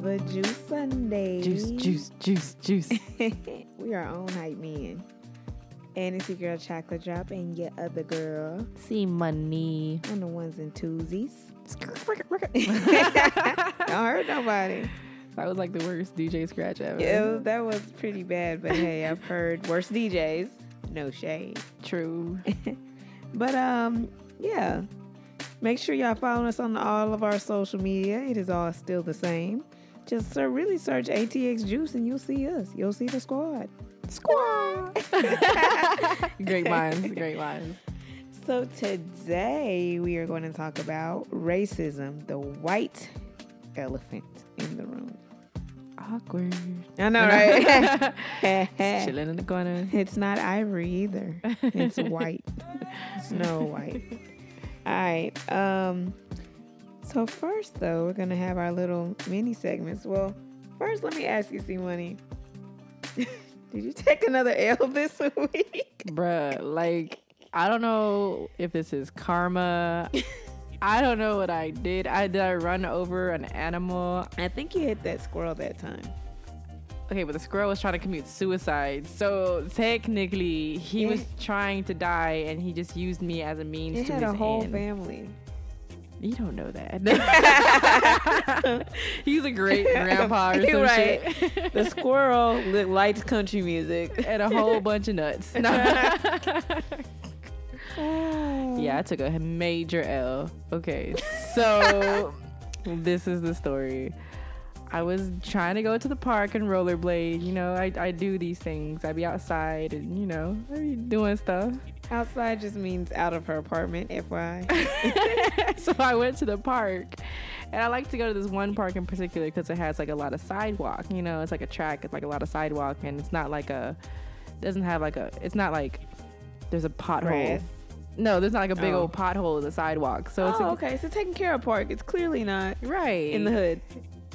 another Juice Sunday. Juice, juice, juice, juice. we are on hype men. And it's your girl Chocolate Drop and your other girl C Money. on the ones and twosies. Don't hurt nobody. That was like the worst DJ scratch ever. Yeah, was- that was pretty bad, but hey, I've heard worse DJs. No shade. True. But um, yeah. Make sure y'all follow us on all of our social media. It is all still the same. Just sir, really search ATX Juice and you'll see us. You'll see the squad. Squad. great minds, great minds. So today we are going to talk about racism, the white elephant in the room. Awkward. I know, right? Chilling in the corner. It's not ivory either. It's white. Snow White. All right. Um. So first, though, we're gonna have our little mini segments. Well, first, let me ask you, C Money. Did you take another L this week? Bruh, like, I don't know if this is karma. I don't know what I did. I did I run over an animal. I think you hit that squirrel that time. Okay, but the squirrel was trying to commit suicide. So technically, he was trying to die, and he just used me as a means It to had his a whole end. family. You don't know that. He's a great grandpa or some right. shit. The squirrel li- likes country music. and a whole bunch of nuts. Yeah, I took a major L. Okay, so this is the story. I was trying to go to the park and rollerblade. You know, I, I do these things. I be outside and, you know, I be doing stuff. Outside just means out of her apartment, FY. so I went to the park. And I like to go to this one park in particular because it has like a lot of sidewalk. You know, it's like a track. It's like a lot of sidewalk, and it's not like a doesn't have like a. It's not like there's a pothole. Grass. No, there's not like a big Oh. old pothole in the sidewalk. So it's oh, a, okay. So taking care of park. It's clearly not right in the hood.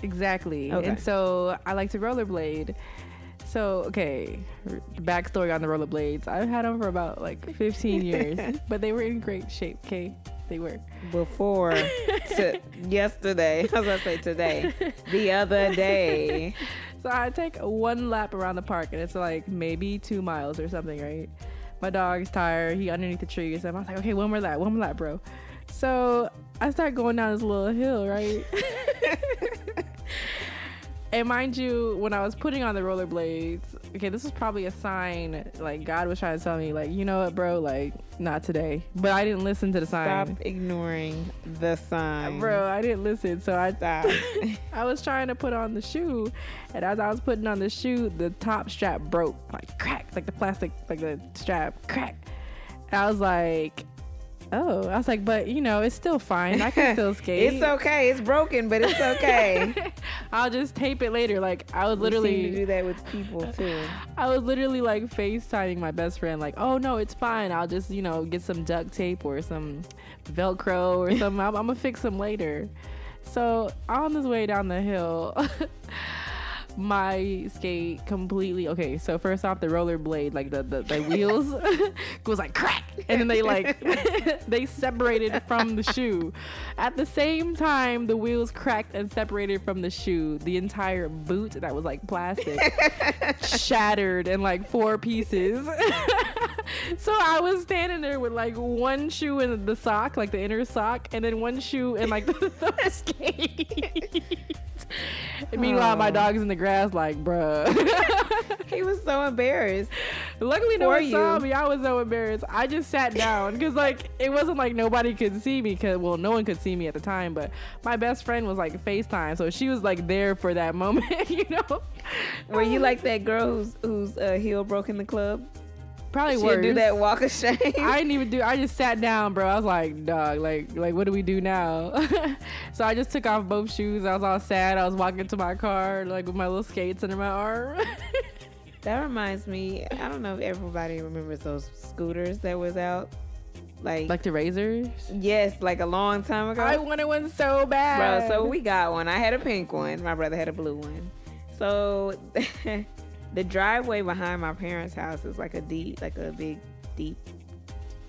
Exactly. Okay. And so I like to rollerblade. So okay, backstory on the rollerblades. I've had them for about like 15 years, but they were in great shape. Okay, they were. Before to yesterday. I was gonna say today. The other day. So I take one lap around the park, and it's like maybe two miles or something, right? My dog's tired. He underneath the tree. So I was like, okay, one more lap, one more lap, bro. So I start going down this little hill, right? And mind you, when I was putting on the rollerblades, okay, this was probably a sign. Like God was trying to tell me, like, you know what, bro, like, not today. But I didn't listen to the sign. Stop ignoring the sign. Bro, I didn't listen. So I. I was trying to put on the shoe, and as I was putting on the shoe, the top strap broke, like crack, like the plastic, like the strap crack. And I was like, oh, I was like, but you know, it's still fine. I can still skate. it's okay. It's broken, but it's okay. I'll just tape it later. Like I was We seem to literally, do that with people too. I was literally like FaceTiming my best friend, like, oh no, it's fine. I'll just, you know, get some duct tape or some Velcro or something. I'm, I'm gonna fix them later. So on this way down the hill, my skate completely okay. So first off, the roller blade, like the the, the wheels, was like crack, and then they like they separated from the shoe. At the same time, the wheels cracked and separated from the shoe. The entire boot that was like plastic shattered in like four pieces. so I was standing there with like one shoe in the sock, like the inner sock, and then one shoe in like the, the skate. Meanwhile, my Oh. dog's in the grass, like, bruh. He was so embarrassed. Luckily, no one saw me. I was so embarrassed. I just sat down because, like, it wasn't like nobody could see me. Cause, well, no one could see me at the time, but my best friend was like FaceTime, so she was like there for that moment, you know. Were you like that girl who's who's uh, heel broke in the club? Probably worse. do that walk of shame. I didn't even do. I just sat down, bro. I was like, dog, like, like, what do we do now? so I just took off both shoes. I was all sad. I was walking to my car, like with my little skates under my arm. That reminds me. I don't know if everybody remembers those scooters that was out. Like, like the razors. yes, like a long time ago. I wanted one so bad, Bro, so we got one. I had a pink one. My brother had a blue one. So the driveway behind my parents' house is like a deep, like a big, deep,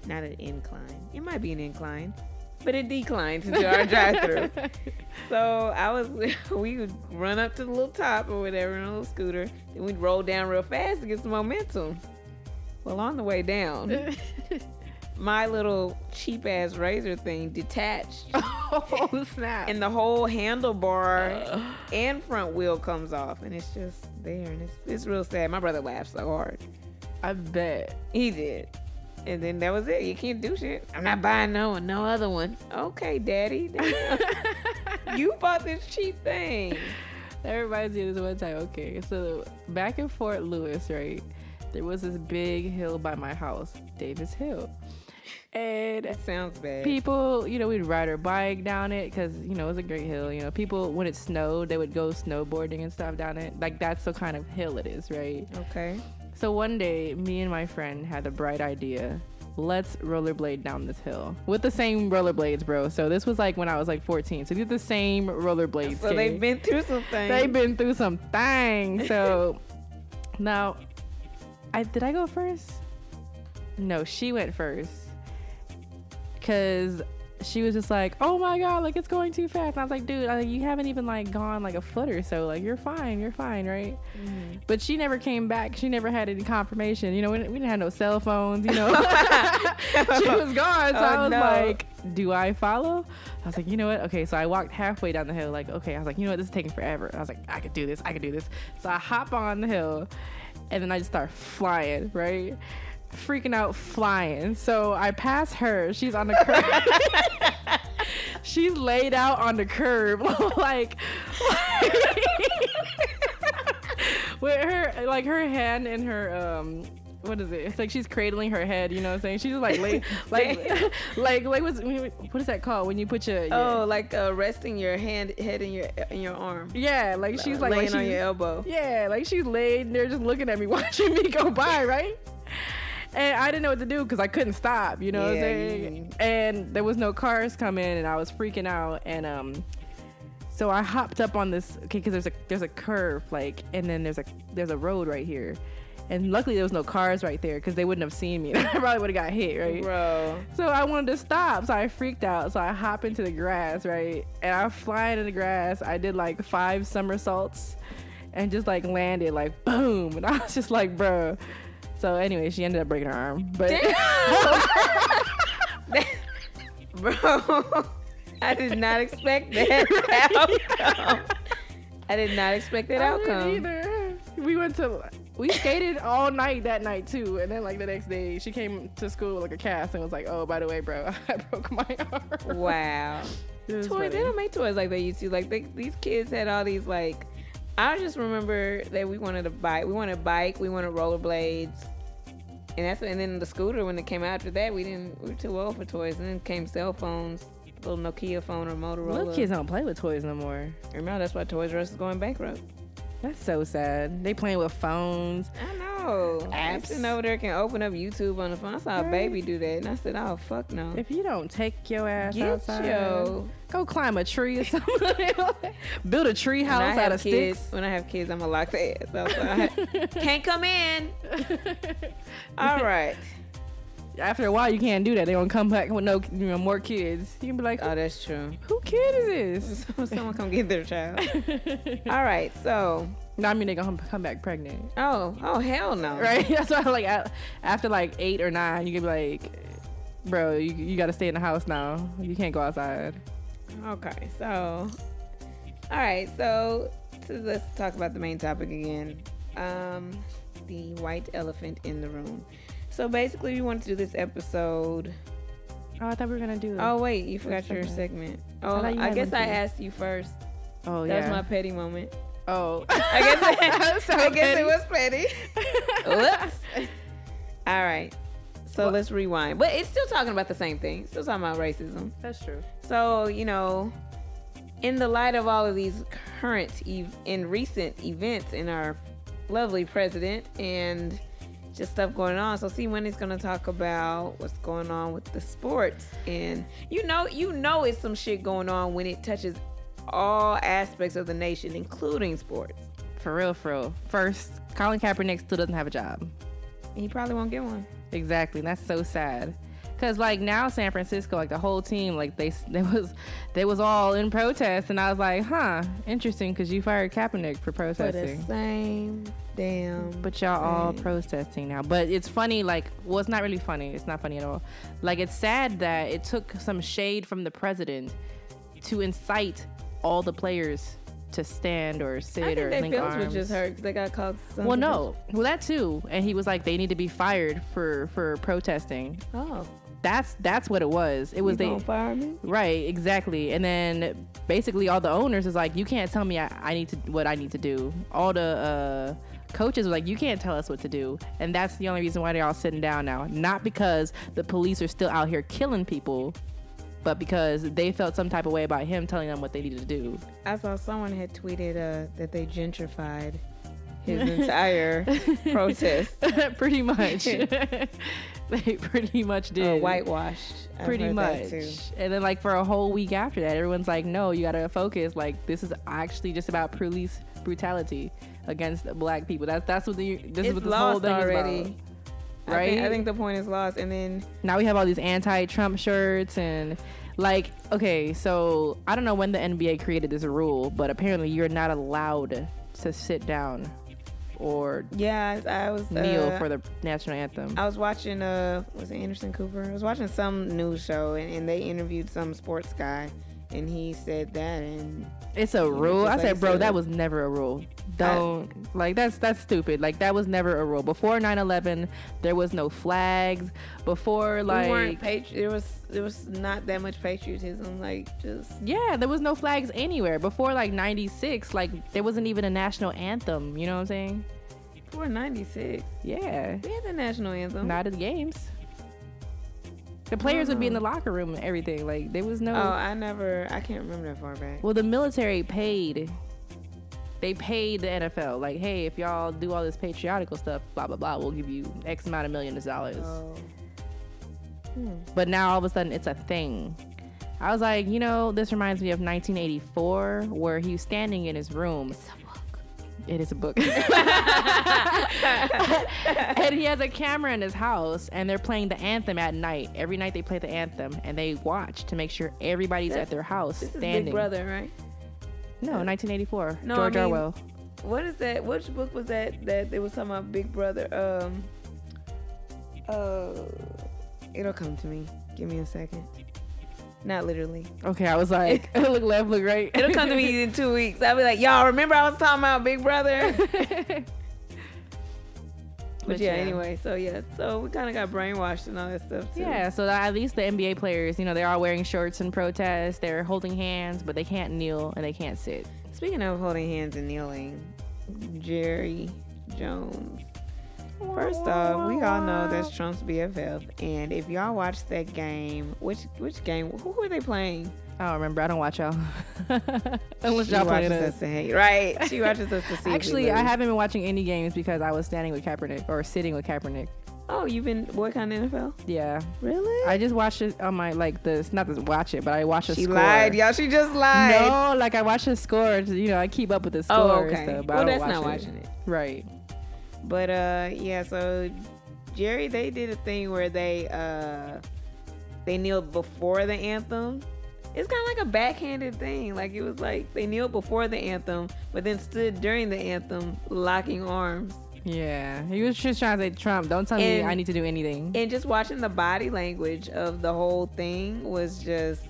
not an incline. It might be an incline. but it declined to our drive-through. so I was, we would run up to the little top or whatever in a little scooter, then we'd roll down real fast to get some momentum. Well, on the way down, my little cheap ass razor thing detached, oh snap! and the whole handlebar and front wheel comes off, and it's just there, and it's it's real sad. My brother laughed so hard. I bet. He did. And then that was it. You can't do shit. I'm not buying no one, no other one. Okay, daddy. you bought this cheap thing. That reminds me of this one time. Okay, so back in Fort Lewis, right? There was this big hill by my house, Davis Hill. And That sounds bad. people, you know, we'd ride our bike down it because, you know, it was a great hill. You know, people, when it snowed, they would go snowboarding and stuff down it. Like, that's the kind of hill it is, right? Okay. So one day, me and my friend had the bright idea. Let's rollerblade down this hill with the same rollerblades, bro. So this was like when I was like 14. So these are the same rollerblades. So they've been through some things. they've been through some things. So now, I did I go first? No, she went first. Cause she was just like, "Oh my god, like it's going too fast." And I was like, "Dude, I, you haven't even like gone like a foot or so. Like you're fine, you're fine, right?" Mhm. But she never came back. She never had any confirmation. You know, we didn't, we didn't have no cell phones. You know, she was gone. So Oh, I was no. like, "Do I follow?" I was like, "You know what? Okay." So I walked halfway down the hill. Like, okay. I was like, "You know what? This is taking forever." I was like, "I could do this. I could do this." So I hop on the hill, and then I just start flying. Right. Freaking out, flying. So I pass her. She's on the curb. She's laid out on the curb, like, with her, like her hand in her, um, what is it? It's like she's cradling her head. You know what I'm saying? She's just like, lay, like, like, like, what's, what is that called when you put your, your Oh, like uh, resting your hand, head in your in your arm. yeah, like she's like, laying like on your elbow. Yeah, like she's laid there just looking at me, watching me go by, right? And I didn't know what to do because I couldn't stop, you know what I'm Yeah, saying? you- And there was no cars coming, and I was freaking out. And um, so I hopped up on this, okay, because there's a there's a curve, like, and then there's a there's a road right here, and luckily there was no cars right there because they wouldn't have seen me. I probably would have got hit, right? Bro. So I wanted to stop, so I freaked out. So I hop into the grass, right? And I'm flying in the grass. I did like five somersaults and just like landed like boom. And I was just like, bro. So anyway, she ended up breaking her arm. But Bro, I did not expect that outcome. I did not expect that I outcome. either. We went to we skated all night that night too, and then like the next day she came to school with like a cast and was like, "Oh, by the way, bro, I broke my arm." Wow. Toys, they don't make toys like they used to. Like they, these kids had all these like. I just remember that we wanted a bike. We wanted a bike. We wanted rollerblades. And that's and then the scooter when it came out after that we didn't we were too old for toys and then came cell phones, little Nokia phone or Motorola. Little kids don't play with toys no more. Remember that's why Toys R Us is going bankrupt. That's so sad. They playing with phones. I know. I'm Apps. sitting over there can open up YouTube on the phone. I saw a baby do that, and I said, "Oh fuck no." If you don't take your ass Get outside, go climb a tree or something. Build a tree house out of kids, sticks. when I have kids, I'm gonna lock their ass outside. Can't come in. All right. After a while, you can't do that. They gonna come back with no, you know, more kids. You can be like, Oh, that's true. who kid is this? Someone come get their child. All right. So, no, I mean they gonna come back pregnant, oh, oh hell no. right? That's why, like, after like eight or nine, you can be like, bro, you, you gotta stay in the house now. You can't go outside. Okay. So, all right. So, let's talk about the main topic again. Um, the white elephant in the room. So basically, we wanted to do this episode. Oh, I thought we were gonna do. Oh wait, you forgot your segment. Oh, you I guess I asked you first. oh That yeah. was my petty moment. Oh, I guess So I guess petty. it was petty. Whoops. All right. So Well- let's rewind. But it's still talking about the same thing. Still talking about racism. That's true. So, you know, in the light of all of these current ev- and recent events in our lovely president and just stuff going on. So see when he's gonna talk about what's going on with the sports and you know you know it's some shit going on when it touches all aspects of the nation, including sports. For real, for real. First, Colin Kaepernick still doesn't have a job. And he probably won't get one. Exactly. And that's so sad. Cause like now San Francisco, like the whole team, like they they was they was all in protest, and I was like, huh, interesting, cause you fired Kaepernick for For the same damn. But y'all all protesting now. But it's funny, like, well, it's not really funny. It's not funny at all. Like, it's sad that it took some shade from the president to incite all the players to stand or sit I think or their link arms. were just hurt because they got called. Well, no, well that too, and he was like, they need to be fired for for protesting. Oh, That's that's what it was. It was you they gonna fire me? Right, exactly. And then basically all the owners is like, you can't tell me I, I need to what I need to do. All the uh, coaches were like, you can't tell us what to do. And that's the only reason why they're all sitting down now. Not because the police are still out here killing people, but because they felt some type of way about him telling them what they needed to do. I saw someone had tweeted uh, that they gentrified his entire protest. pretty much. they pretty much did. Uh, whitewashed. I've pretty much. And then like for a whole week after that, everyone's like, "No, you gotta focus. Like this is actually just about police brutality against black people. That's that's what the this is It's what this whole thing already. is about." I think, I think the point is lost. And then Now we have all these anti-Trump shirts and like okay, so I don't know when the NBA created this rule, but apparently you're not allowed to sit down or yeah, I I was kneel uh, for the national anthem. I was watching uh was it Anderson Cooper? I was watching some news show and, and they interviewed some sports guy and he said that and It's a rule. I like said, bro, said. that was never a rule. Don't like that's that's stupid. Like that was never a rule. Before 9/11, there was no flags. Before like weren't patri- there was there was not that much patriotism like just yeah, there was no flags anywhere. Before like 96, like there wasn't even a national anthem, you know what I'm saying? for 96 Yeah. we had the national anthem Not at the games. The players would be in the locker room and everything. Like there was no oh I never I can't remember that far back Well, the military paid. They paid the NFL like, hey, if y'all do all this patriotical stuff, blah blah blah, we'll give you X amount of millions of dollars. oh hmm. But now all of a sudden it's a thing. I was like, you know, this reminds me of 1984, where he was standing in his room. It is a book. and he has a camera in his house, and they're playing the anthem at night. Every night they play the anthem, and they watch to make sure everybody's at their house this is standing. Big Brother right No, 1984. No, I George mean- Orwell. what is that which book was that that they was talking about Big Brother um uh it'll come to me give me a second not literally Okay, I was like, look left, look right. It'll come to me in two weeks. I'll be like, y'all remember I was talking about Big Brother? But, But yeah, yeah. anyway, so yeah, so we kind of got brainwashed and all that stuff too. Yeah, so at least the NBA players, you know, they're all wearing shorts in protest. They're holding hands, but they can't kneel and they can't sit. Speaking of holding hands and kneeling, Jerry Jones. First off, we all know that's Trump's BFF, and if y'all watched that game, which which game? Who were they playing? I don't remember. I don't watch y'all. Unless she y'all playing us us. to hate, right? She watches us to see. Actually, I haven't been watching any games because I was standing with Kaepernick or sitting with Kaepernick. Oh, you've been boycotting NFL? Yeah, Really? I just watched it on my like the it's not to watch it, but I watched the she score. She lied, y'all. She just lied. No, like I watch the score. You know, I keep up with the score. Oh, and okay. stuff, but well, that's watch not it. watching it. Right. But uh yeah, so Jerry they did a thing where they uh they kneeled before the anthem. It's kind of like a backhanded thing. Like it was like they kneeled before the anthem, but then stood during the anthem locking arms. Yeah, he was just trying to say Trump. Don't tell me I need to do anything. And just watching the body language of the whole thing was just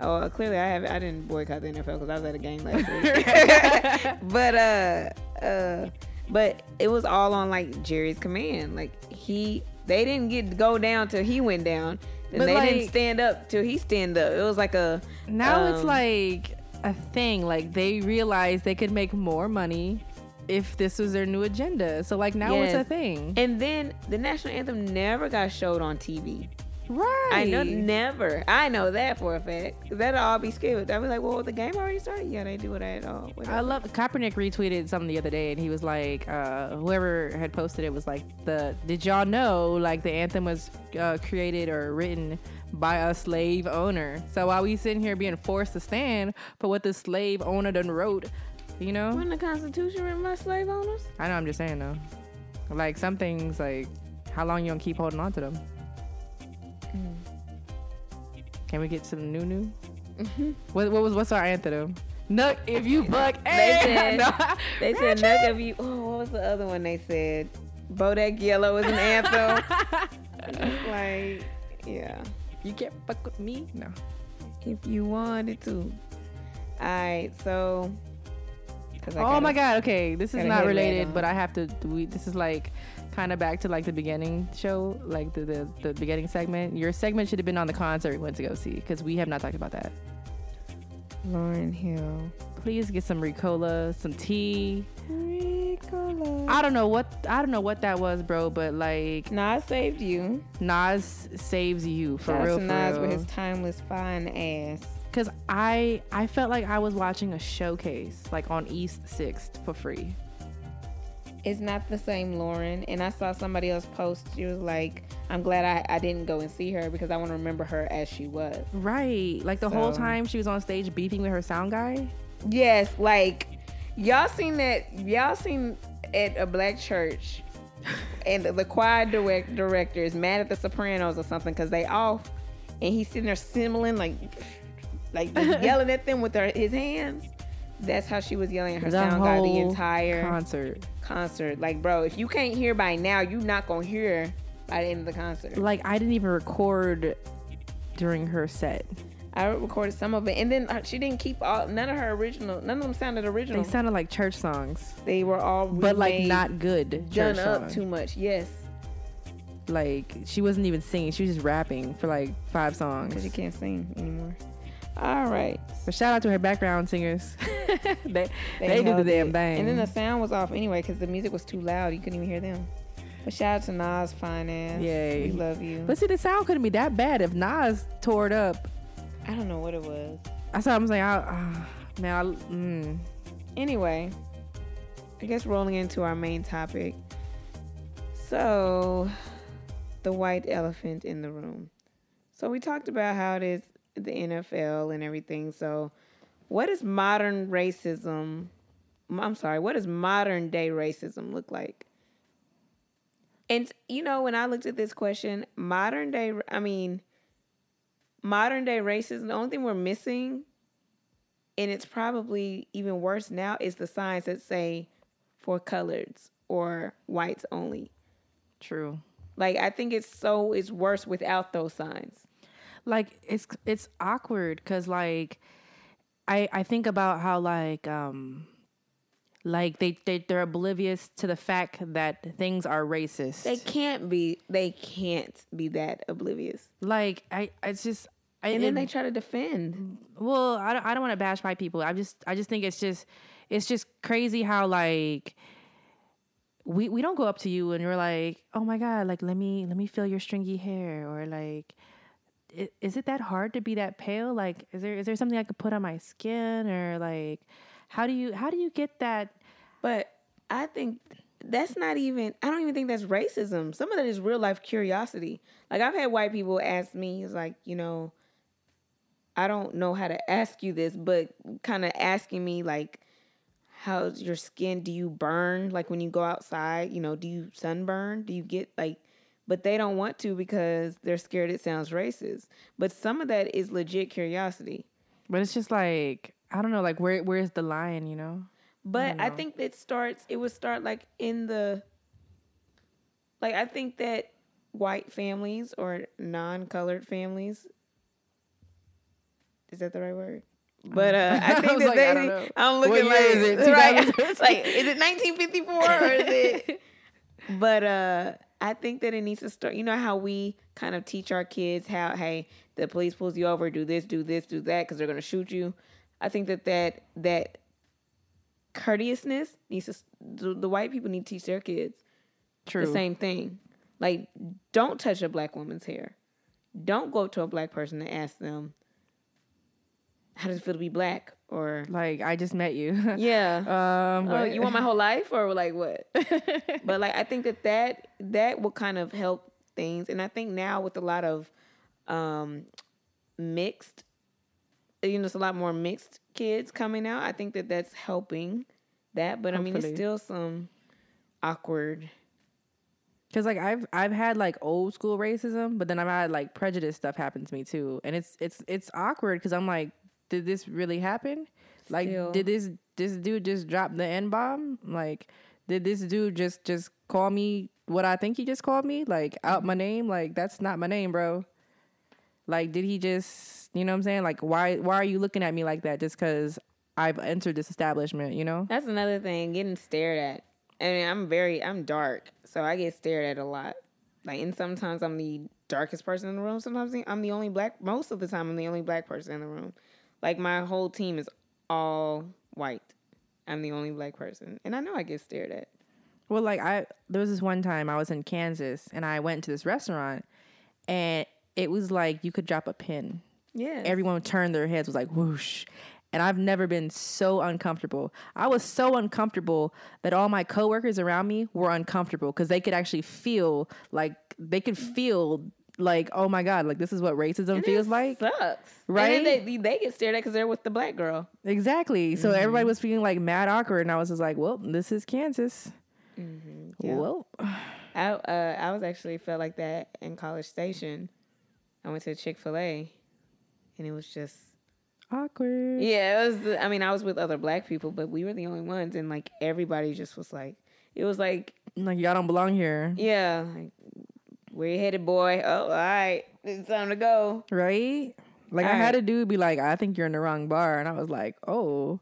oh clearly I have I didn't boycott the NFL because I was at a game last week. but uh uh but it was all on like Jerry's command. Like he they didn't get to go down till he went down. And But, they didn't stand up till he stand up. It was like a Now it's Um, like a thing. Like they realized they could make more money if this was their new agenda. So like now it's a thing. and then the national anthem never got showed on TV. Right. I know never. I know that for a fact. that'll all be skipped. I'll be like, well, the game already started. Yeah, they do it at all. I love Kaepernick retweeted something the other day, and he was like, uh, whoever had posted it was like, the did y'all know like the anthem was uh, created or written by a slave owner? So while we sitting here being forced to stand for what the slave owner done wrote, you know, When the Constitution written by slave owners? I know I'm just saying though, like some things like how long you gonna keep holding on to them? Can we get to the new new? Mm-hmm. What, what was what's our anthem? Knuck if you buck. They said- no. They said Nuck of you. Oh, what was the other one they said? Bodak Yellow is an anthem. Like, yeah. you can't fuck with me. No. If you wanted to. Alright, so. 'cause I Oh gotta- my god. Okay, this is not related, but I have to. We, this is like kind of back to like the beginning show, like the the, the beginning segment. Your segment should have been on the concert we went to go see because we have not talked about that. Lauryn Hill. Please get some Ricola, some tea. Ricola. I don't know what I don't know what that was, bro, but like Nas saved you. Nas saves you for Shout out real, to for Nas real. with his timeless fine ass. Cause I I felt like I was watching a showcase like on East Sixth for free. It's not the same Lauryn. And I saw somebody else post. She was like, I'm glad I, I didn't go and see her because I want to remember her as she was. Right, like the whole time she was on stage beefing with her sound guy. Yes, like y'all seen that y'all seen at a black church and the choir direct, director is mad at the sopranos or something because they off and he's sitting there simmling like like yelling at them with her, his hands. That's how she was yelling at her The sound guy the entire concert. concert. Like, bro, if you can't hear by now, you're not gonna hear by the end of the concert. Like I didn't even record during her set. I recorded some of it, and then uh, she didn't keep all none of her original. None of them sounded original. They sounded like church songs, They were all but like not good done up songs. too much. Yes, Like she wasn't even singing; she was just rapping for like five songs. because you can't sing anymore. All right, But shout out to her background singers. they they, do the damn it. thing. And then the sound was off anyway because the music was too loud. You couldn't even hear them. But shout out to Nas, Finance. Yay. we love you. but see, the sound couldn't be that bad if Nas tore it up. I don't know what it was. That's what I'm saying. I, ah, man, I, mm. Anyway, I guess rolling into our main topic. So, the white elephant in the room. So, we talked about how it is the NFL and everything. So, what is modern racism? I'm sorry, what does modern day racism look like? And, you know, when I looked at this question, modern day, I mean, modern day racism, the only thing we're missing and it's probably even worse now is the signs that say for coloreds or whites only. true. Like I think it's so it's worse without those signs. Like it's it's awkward because like i i think about how like um like they, they they're oblivious to the fact that things are racist They can't be they can't be that oblivious. like i it's just I, And then it- they try to defend. well i don't, I don't want to bash white people i just i just think it's just it's just crazy how like we we don't go up to you and you're like oh my god like let me let me feel your stringy hair or like is it that hard to be that pale like is there is there something i could put on my skin or like how do you how do you get that But I think that's not even I don't even think that's racism. Some of that is real life curiosity. Like I've had white people ask me, it's like, you know, I don't know how to ask you this, but kind of asking me like how's your skin? Do you burn like when you go outside? You know, do you sunburn? Do you get like but they don't want to because they're scared it sounds racist. But some of that is legit curiosity. but it's just like i don't know like where where's the line you know But I know. think that starts it would start like in the like I think that white families or non-colored families is that the right word? But uh, I I think was that like, they, I. I'm looking like, is it? right, 2013? like is it 1954 or is it? But uh, I think that it needs to start. You know how we kind of teach our kids how, hey, the police pulls you over, do this, do this, do that, because they're gonna shoot you. I think that that that courteousness needs to. The, the white people need to teach their kids true the same thing. Like, don't touch a black woman's hair. Don't go up to a black person and ask them, "How does it feel to be black?" Or, like i just met you "Yeah, um oh, you want my whole life?" Or like what? but like, I think that that that will kind of help things, and I think now with a lot of um mixed, you know, it's a lot more mixed kids coming out. I think that that's helping that, but I mean, it's still some awkward Cause like I've I've had like old school racism, but then I've had like prejudice stuff happen to me too, and it's it's it's awkward because I'm like, did this really happen? Like, Still. did this this dude just drop the n bomb? Like, did this dude just just call me what I think he just called me? Like out my name? Like that's not my name, bro. Like, did he just you know what I'm saying? Like, why why are you looking at me like that? Just because I've entered this establishment, you know? That's another thing, getting stared at. I mean, I'm very, I'm dark, so I get stared at a lot. Like, and sometimes I'm the darkest person in the room. Sometimes I'm the only black. Most of the time, I'm the only black person in the room. Like my whole team is all white. I'm the only black person, and I know I get stared at. Well, like I there was this one time I was in Kansas and I went to this restaurant and it was like you could drop a pin. Yeah, Everyone turned their heads was like whoosh. And I've never been so uncomfortable. I was so uncomfortable that all my coworkers around me were uncomfortable because they could actually feel like they could feel like, oh my God, like this is what racism And feels it like. sucks, Right? And then they they get stared at because they're with the black girl. Exactly. So Mm-hmm. everybody was feeling like mad awkward. And I was just like, well, this is Kansas. Yeah. Well, I uh, I was actually felt like that in College Station. I went to Chick Fil A, and it was just awkward. yeah. It was. I mean, I was with other black people, but we were the only ones, and like everybody just was like, it was like, Like, y'all don't belong here. yeah, like where you headed, boy? Oh, all right, it's time to go. Right? Like I All had right. a dude be like, I think you're in the wrong bar. And I was like, oh.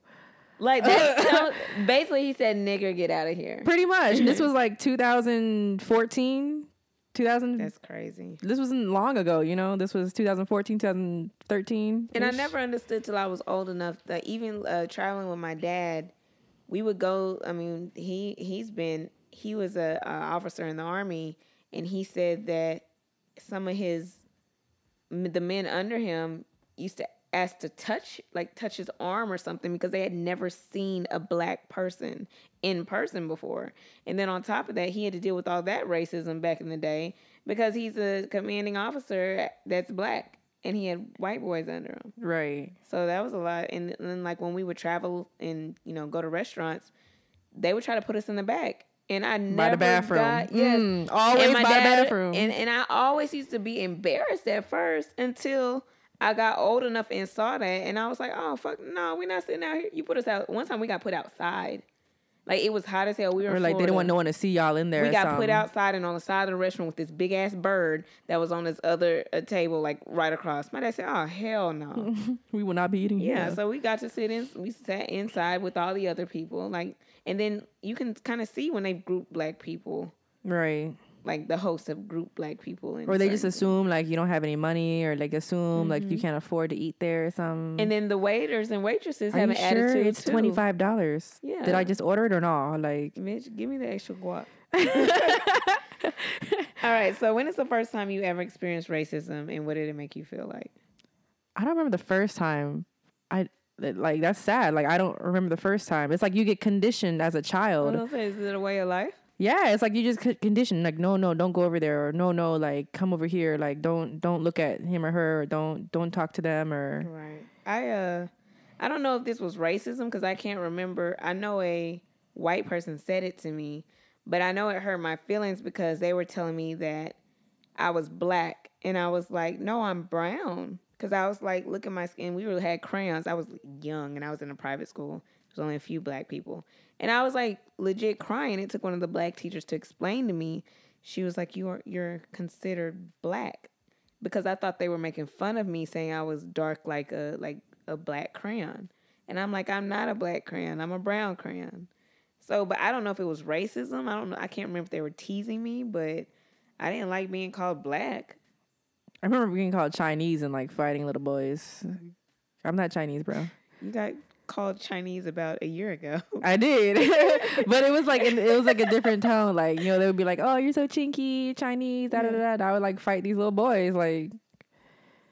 Like that. basically, he said, "Nigger, get out of here." Pretty much. this was like 2014, 2000. That's crazy. this wasn't long ago, you know? This was 2014, 2013. And I never understood till I was old enough that even uh, traveling with my dad, we would go. I mean, he he's been he was a, a officer in the army, and he said that some of his the men under him used to ask to touch like touch his arm or something because they had never seen a black person in person before. And then on top of that, he had to deal with all that racism back in the day because he's a commanding officer that's black and he had white boys under him. Right. So that was a lot. And then like when we would travel and you know go to restaurants, they would try to put us in the back. And I never By the bathroom. got yes. Mm, always by my the bathroom. And and I always used to be embarrassed at first until I got old enough and saw that, and I was like, "Oh fuck, no, we're not sitting out here. You put us out." One time we got put outside, like it was hot as hell. We were or like they didn't want no one to see y'all in there. We got put outside and on the side of the restaurant with this big ass bird that was on this other uh, table, like right across. My dad said, "Oh hell no." We will not be eating Yeah, here. so we got to sit in. We sat inside with all the other people, like, and then you can kind of see when they group black people, right. like the hosts have grouped black people, Or they just assume like you don't have any money or like assume like you mm-hmm. can't afford to eat there or something. And then the waiters and waitresses Are have an sure attitude it's twenty five dollars? Yeah. Did I just order it or not? Like Mitch, give me the extra guap. All right. So, when is the first time you ever experienced racism, and what did it make you feel like? I don't remember the first time. I like that's sad. Like I don't remember the first time. It's like you get conditioned as a child. don't say, is it a way of life? Yeah, it's like you just conditioned. Like no, no, don't go over there, or no, no, like come over here. Like don't don't look at him or her, or don't don't talk to them, or Right. I uh, I don't know if this was racism because I can't remember. I know a white person said it to me, but I know it hurt my feelings because they were telling me that I was black, and I was like, no, I'm brown. Because I was like, look at my skin. We really had crayons. I was young, and I was in a private school. There's only a few black people, and I was like legit crying. It took one of the black teachers to explain to me. She was like, "You are you're considered black," because I thought they were making fun of me, saying I was dark like a like a black crayon, and I'm like, I'm not a black crayon. I'm a brown crayon. So, but I don't know if it was racism. I don't know. I can't remember if they were teasing me, but I didn't like being called black. I remember being called Chinese and like fighting little boys. I'm not Chinese, bro. You got called Chinese about a year ago. I did, but it was like in, it was like a different tone. Like you know, they would be like, "Oh, you're so chinky, Chinese." Da da da. da. I would like fight these little boys. Like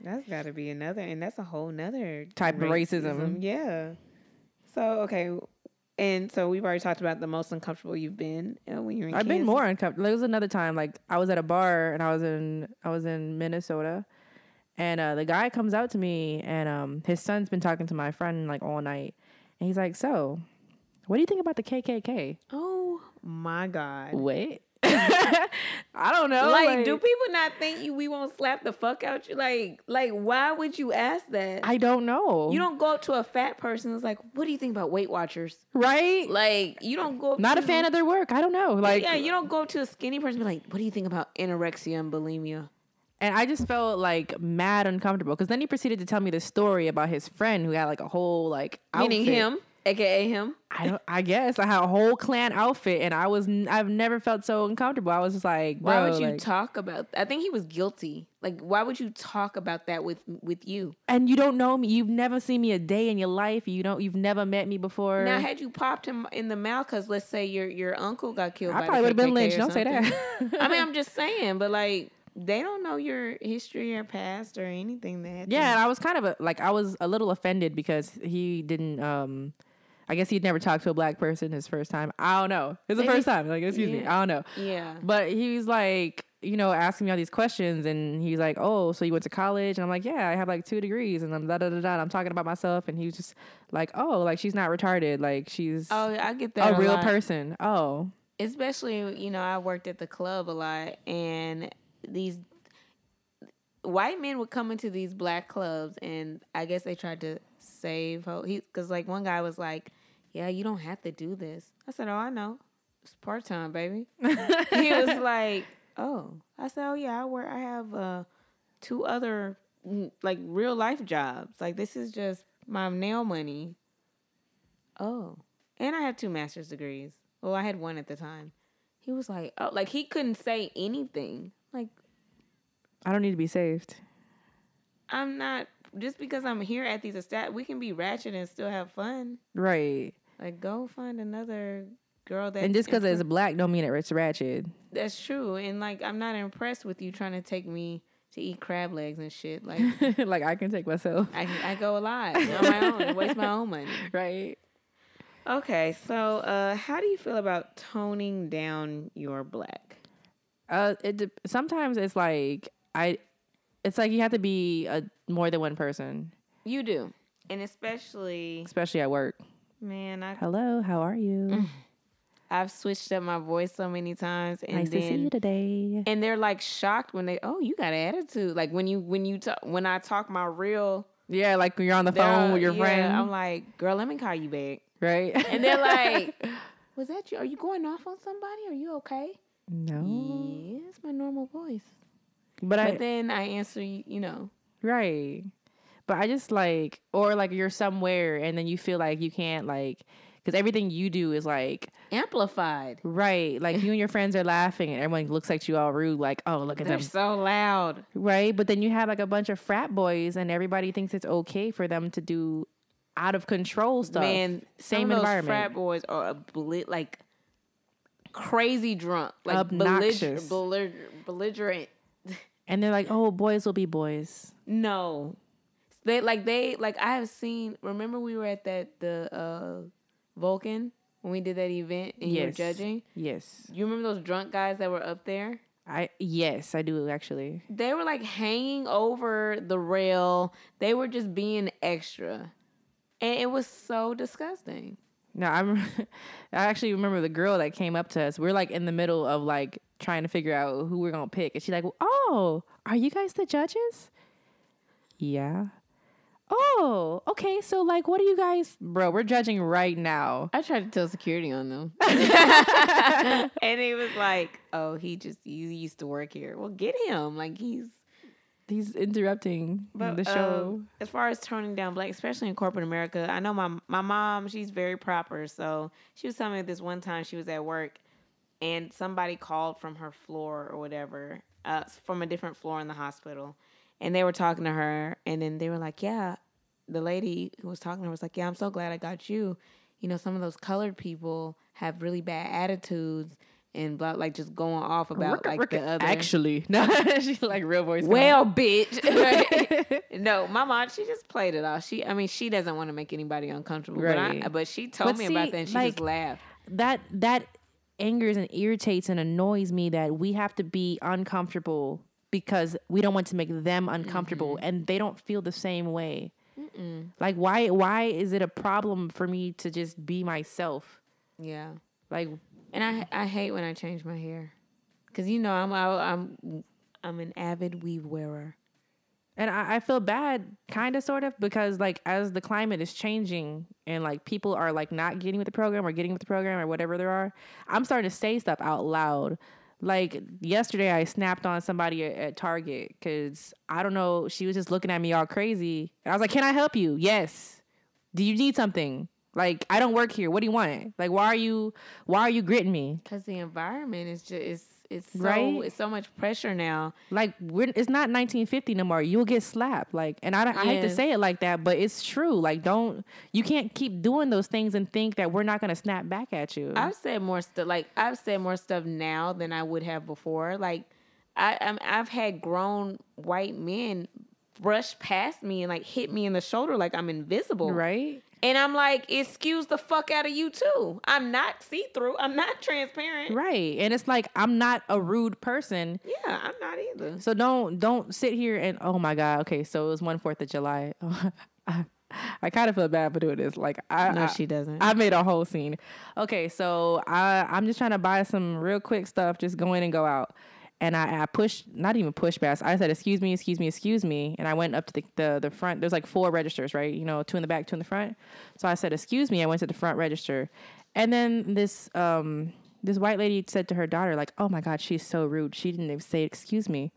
That's got to be another, and that's a whole nother Type of racism. Yeah. So okay, and so we've already talked about the most uncomfortable you've been uh, when you're in. I've been more uncomfortable. There was another time, like I was at a bar and I was in I was in Minnesota, and uh, the guy comes out to me and um, his son's been talking to my friend like all night, and he's like, "So, what do you think about the KKK?" Oh my God. Wait, I don't know. like, do people not think you? We won't slap the fuck out you. Like, like, why would you ask that? I don't know. you don't go up to a fat person. It's like, what do you think about Weight Watchers? right? Like, you don't go. Up Not a to- fan of their work. I don't know. Like, yeah, you don't go to a skinny person. And be like, what do you think about anorexia and bulimia? and I just felt like mad uncomfortable because then he proceeded to tell me the story about his friend who had like a whole like Meaning him, aka him. I don't. I guess I had a whole Klan outfit, and I was. n- I've never felt so uncomfortable. I was just like, Why would you like- talk about? I think he was guilty. Like, why would you talk about that with with you? and you don't know me. You've never seen me a day in your life. You don't. You've never met me before. Now, had you popped him in the mouth, because let's say your your uncle got killed, I probably would have been lynched. Don't say that. I mean, I'm just saying, but like, they don't know your history or past or anything that. Yeah, and I was kind of a, like I was a little offended because he didn't. um I guess he'd never talked to a black person his first time. I don't know. It's the Maybe- first time. Like, excuse me. I don't know. yeah. But he was like, you know, asking me all these questions, and he's like, "Oh, so you went to college?" And I'm like, "Yeah, I have like two degrees." And I'm da da da da. I'm talking about myself, and he was just like, "Oh, like she's not retarded. Like she's Oh, I get that. a real lot. person." Oh, especially you know i worked at the club a lot and these white men would come into these black clubs and i guess they tried to save because like one guy was like yeah you don't have to do this. I said oh i know. It's part-time baby. He was like oh. I said oh yeah i work i have uh two other mm, like real life jobs. Like this is just my nail money. Oh. And i have two master's degrees. Well i had one at the time. He was like oh like he couldn't say anything. Like I don't need to be saved. i'm not just because i'm here at these estat we can be ratchet and still have fun. Right. Like go find another girl that and just because it's black don't mean it's ratchet. that's true and like i'm not impressed with you trying to take me to eat crab legs and shit like like I can take myself. I, I go a lot on my own waste my own money Right. okay so uh how do you feel about toning down your black Uh, it de- sometimes it's like I, it's like you have to be a more than one person, you do and especially especially at work. Man i Hello, how are you? I've switched up my voice so many times, and nice to see you today. and they're like shocked when they, oh, you got an attitude. Like when you when you talk when I talk my real Yeah, like when you're on the phone with your yeah, friend, I'm like, girl, let me call you back. right? And they're like, was that you? Are you going off on somebody? Are you okay? no, Yeah, it's my normal voice. but I But then I answer, you you know, right. But I just like, or like you're somewhere and then you feel like you can't like, because everything you do is like amplified. right. Like you and your friends are laughing and everyone looks at you all rude, like, oh look at that. They're them, so loud. right? But then you have like a bunch of frat boys and everybody thinks it's okay for them to do out of control stuff. Man, same some of those environment. frat boys are a beli- like crazy drunk, like belliger- belliger- belligerent. and they're like, oh, boys will be boys. No, they like they like I have seen. Remember we were at that the uh Vulcan when we did that event and you were judging. Yes, You remember those drunk guys that were up there? I yes I do actually. They were like hanging over the rail. They were just being extra, and it was so disgusting. No, I'm. I actually remember the girl that came up to us. We're like in the middle of like trying to figure out who we're gonna pick, and she's like, "Oh, are you guys the judges?" Yeah. Oh, okay. So like, what are you guys, bro? We're judging right now. I tried to tell security on them. and he was like, "Oh, he just he used to work here. Well, get him. Like he's He's interrupting but the show. um, as far as toning down black, especially in corporate America, I know my my mom. She's very proper. So she was telling me this one time she was at work, and somebody called from her floor or whatever, uh, from a different floor in the hospital, and they were talking to her, and then they were like, "Yeah." The lady who was talking to her was like, "Yeah, I'm so glad I got you. You know, some of those colored people have really bad attitudes." And blah, like just going off about like the other. Actually, no, she's like real voice. Well, bitch. Right? no, my mom, she just played it off. She, I mean, she doesn't want to make anybody uncomfortable, but I, but she told But me see, about that and she like, just laughed. that that angers and irritates and annoys me that we have to be uncomfortable because we don't want to make them uncomfortable Mm-hmm. and they don't feel the same way like why why is it a problem for me to just be myself Yeah, like and I, I hate when I change my hair. Cause you know I'm I, I'm I'm an avid weave wearer. And I, I feel bad, kind of, sort of, because like as the climate is changing and like people are like not getting with the program or getting with the program or whatever there are, I'm starting to say stuff out loud. Like yesterday, I snapped on somebody at, at Target because I don't know, she was just looking at me all crazy. And I was like, "Can I help you?" Yes. Do you need something? Like I don't work here. What do you want? Like why are you why are you gritting me? Cause the environment is just it's so Right? it's so much pressure now. Like we're it's not 1950 no more. You'll get slapped. Like and I, don't- I hate to say it like that, but it's true. Like don't you can't keep doing those things and think that we're not gonna snap back at you. I've said more stuff like I've said more stuff now than I would have before. Like I I'm, I've had grown white men brush past me and like hit me in the shoulder like I'm invisible. right? And I'm like, excuse the fuck out of you too. I'm not see through. I'm not transparent. Right. And it's like I'm not a rude person. Yeah, I'm not either. So don't don't sit here and oh my god. Okay, so it was one Fourth of July. I, I kind of feel bad for doing this. Like I No, I- she doesn't. I made a whole scene. Okay, so I I'm just trying to buy some real quick stuff. Just go in and go out. And I, I pushed, not even push past. I said, "Excuse me, excuse me, excuse me." And I went up to the, the the front. There's like four registers, right? You know, two in the back, two in the front. So I said, "Excuse me." I went to the front register, and then this um this white lady said to her daughter, like, "Oh my God, she's so rude. She didn't even say excuse me."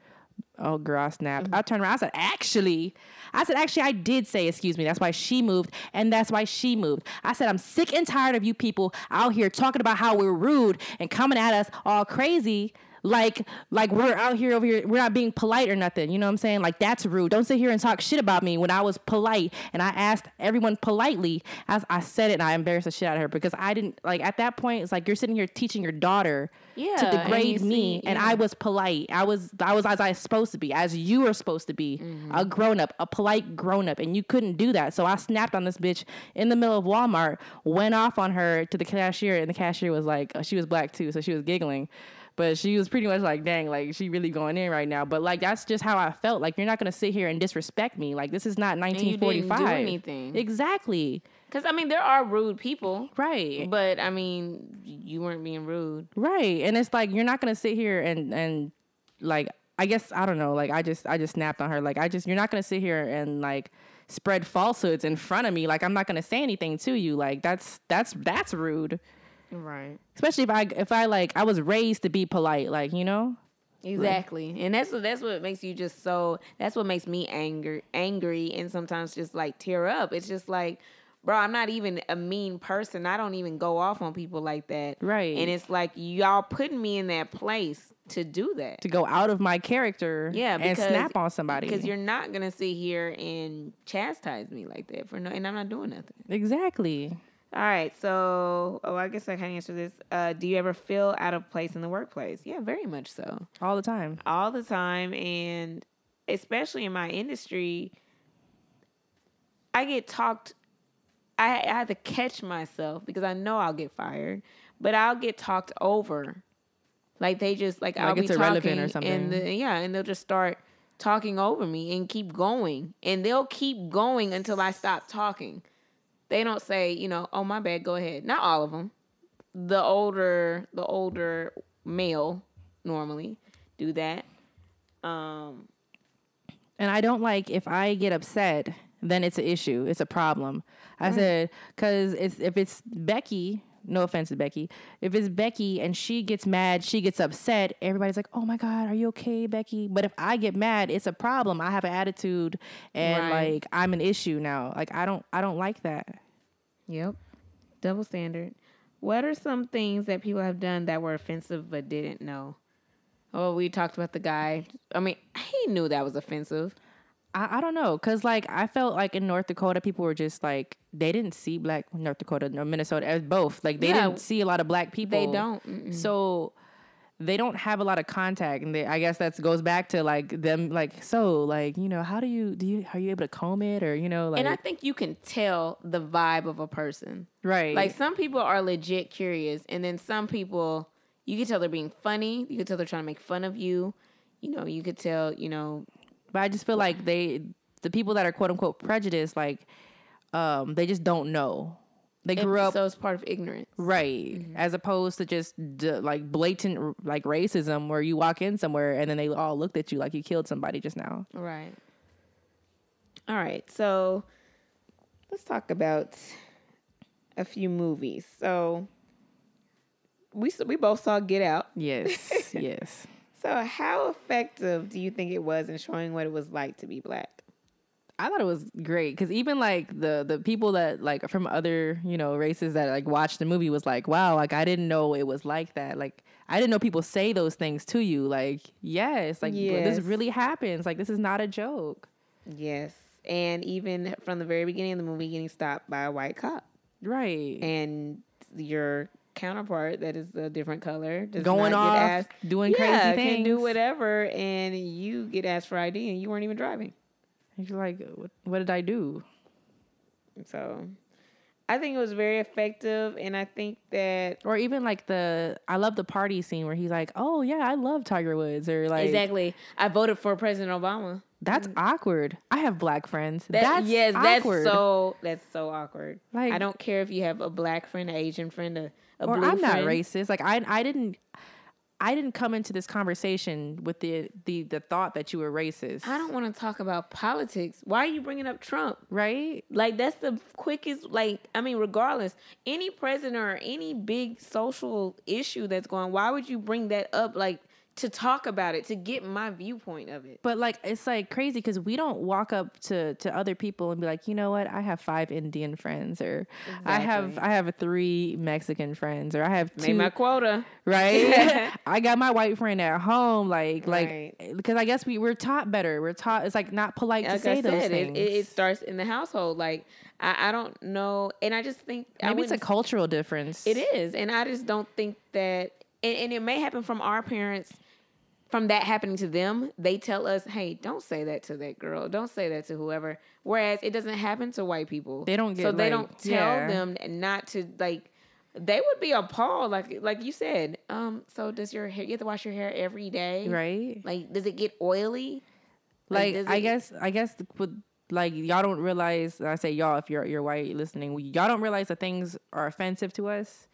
Oh, girl, I snapped. I turned around. I said, actually, I said, actually, I did say, excuse me. That's why she moved, and that's why she moved. I said, I'm sick and tired of you people out here talking about how we're rude and coming at us all crazy. Like, like we're out here over here, we're not being polite or nothing. You know what I'm saying? Like, that's rude. Don't sit here and talk shit about me when I was polite and I asked everyone politely. As I said it, and I embarrassed the shit out of her because I didn't like at that point. It's like you're sitting here teaching your daughter Yeah, to degrade you me, see- and. I was polite. I was I was as I was supposed to be, as you were supposed to be, Mm-hmm. a grown up, a polite grown up, and you couldn't do that. So I snapped on this bitch in the middle of Walmart, went off on her to the cashier, and the cashier was like, uh, she was black too, so she was giggling. But she was pretty much like, dang, like she really going in right now. But like that's just how I felt. Like you're not gonna sit here and disrespect me. Like this is not you didn't do 1945. anything. Exactly. Because I mean, there are rude people, Right. but I mean, you weren't being rude. Right. And it's like you're not gonna sit here and and like I guess I don't know, like I just I just snapped on her. Like I just you're not gonna sit here and like spread falsehoods in front of me. Like I'm not gonna say anything to you. Like that's that's that's rude. Right. Especially if I if I like I was raised to be polite, like, you know? Exactly, and that's what that's what makes you just so. That's what makes me angry, angry, and sometimes just like tear up. It's just like, bro, I'm not even a mean person. I don't even go off on people like that. Right. And it's like y'all putting me in that place to do that. To go out of my character Yeah, and snap on somebody. Because you're not gonna sit here and chastise me like that for no, and I'm not doing nothing. Exactly. All right, so oh, I guess I can answer this. Uh, do you ever feel out of place in the workplace? Yeah, very much so. All the time. all the time and especially in my industry i get talked I, I have to catch myself because i know i'll get fired but i'll get talked over like they just like, Like i'll it's be irrelevant talking or something. and the, yeah and they'll just start talking over me and keep going and they'll keep going until i stop talking they don't say you know oh my bad go ahead not all of them the older the older male normally do that um And I don't like if I get upset, then it's an issue. It's a problem. I said because it's if it's Becky. No offense to Becky. If it's Becky and she gets mad, she gets upset. Everybody's like, "Oh my God, are you okay, Becky?" But if I get mad, it's a problem. I have an attitude, and Right. like I'm an issue now. Like I don't, I don't like that. Yep. Double standard. What are some things that people have done that were offensive but didn't know? Oh, we talked about the guy. I mean, he knew that was offensive. I, I don't know, cause like I felt like in North Dakota, people were just like they didn't see black North Dakota or Minnesota as both. Like they Yeah. didn't see a lot of black people. They don't. Mm-mm. So they don't have a lot of contact, and they, I guess that goes back to like them, like so, like you know, how do you do you are you able to comb it or you know, like And I think you can tell the vibe of a person. right, Like some people are legit curious, and then some people you can tell they're being funny. You can tell they're trying to make fun of you. You know, you could tell. You know, But I just feel like they, the people that are quote unquote prejudiced, like, um, they just don't know. they grew up so it's part of ignorance. right, as opposed to just d- like blatant like racism where you walk in somewhere and then they all looked at you like you killed somebody just now. Right. All right. So let's talk about a few movies. So we we both saw Get Out. Yes, yes. So how effective do you think it was in showing what it was like to be black? I thought it was great because even like the the people that like from other you know races that like watched the movie was like, wow, like I didn't know it was like that. Like I didn't know people say those things to you. Like yes, like Yes. this really happens. Like this is not a joke. Yes. And even from the very beginning of the movie, getting stopped by a white cop, Right. and your counterpart that is a different color does Going off, asked, doing yeah, crazy things. can do whatever, and you get asked for ID, and you weren't even driving. And you're like, what, what did I do? So I think it was very effective, and I think that Or even like the I love the party scene where he's like, oh yeah, I love Tiger Woods, or like exactly. I voted for President Obama. that's mm. awkward. I have black friends. That, that's yes, awkward. that's so that's so awkward. Like- I don't care if you have a black friend, an Asian friend, a or blue I'm not friend. racist. Like I I didn't I didn't come into this conversation with the the the thought that you were racist. I don't want to talk about politics. Why are you bringing up Trump? right? Like that's the quickest. Like I mean, regardless, any president or any big social issue that's going, why would you bring that up? Like to talk about it, to get my viewpoint of it. But like it's like crazy because we don't walk up to to other people and be like, you know what? I have five Indian friends, or I have I have three Mexican friends, or I have Made two. my quota. right? I got my white friend at home, like Right. Eh, like because I guess we we're taught better. We're taught it's like not polite to say those said, it, things. it, it starts in the household. Like I, I don't know, and I just think I Maybe it's a cultural difference. It is, and I just don't think that, and, and it may happen from our parents, from that happening to them. They tell us, "Hey, don't say that to that girl. Don't say that to whoever." Whereas it doesn't happen to white people. They don't get so they like- don't tell yeah. them not to like. They would be appalled, like like you said. Um, so does your hair? You have to wash your hair every day, right? Like, does it get oily? Like does I guess I guess with like y'all don't realize. I say y'all if you're you're white listening, y'all don't realize that things are offensive to us.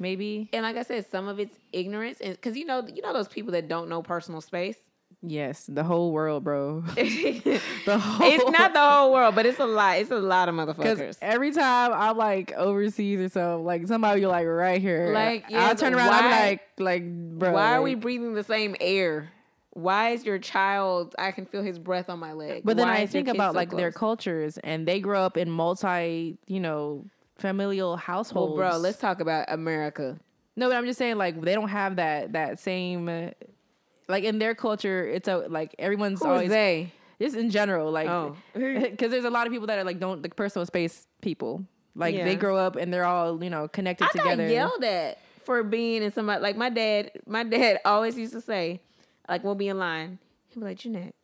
Maybe And like I said, some of it's ignorance, and because you know, you know those people that don't know personal space. yes, the whole world, bro. it's The whole it's not the whole world, but it's a lot. It's a lot of motherfuckers. every time I'm like overseas or something, like somebody like right here, Like, I'll turn around, I'm why- like, like, bro, Why are we breathing the same air? Why is your child? I can feel his breath on my leg. But then Why I think about so like their cultures, and they grow up in multi, you know, familial Well, bro, let's talk about America. No, but I'm just saying, like, they don't have that that same, uh, like, in their culture, it's a like everyone's Who always they? just in general, like, Oh. because there's a lot of people that are like don't like personal space people. Like Yeah. they grow up and they're all you know connected I together. got yelled at for being in somebody like my dad. My dad always used to say, like we'll be in line. He'd be like, Jeanette,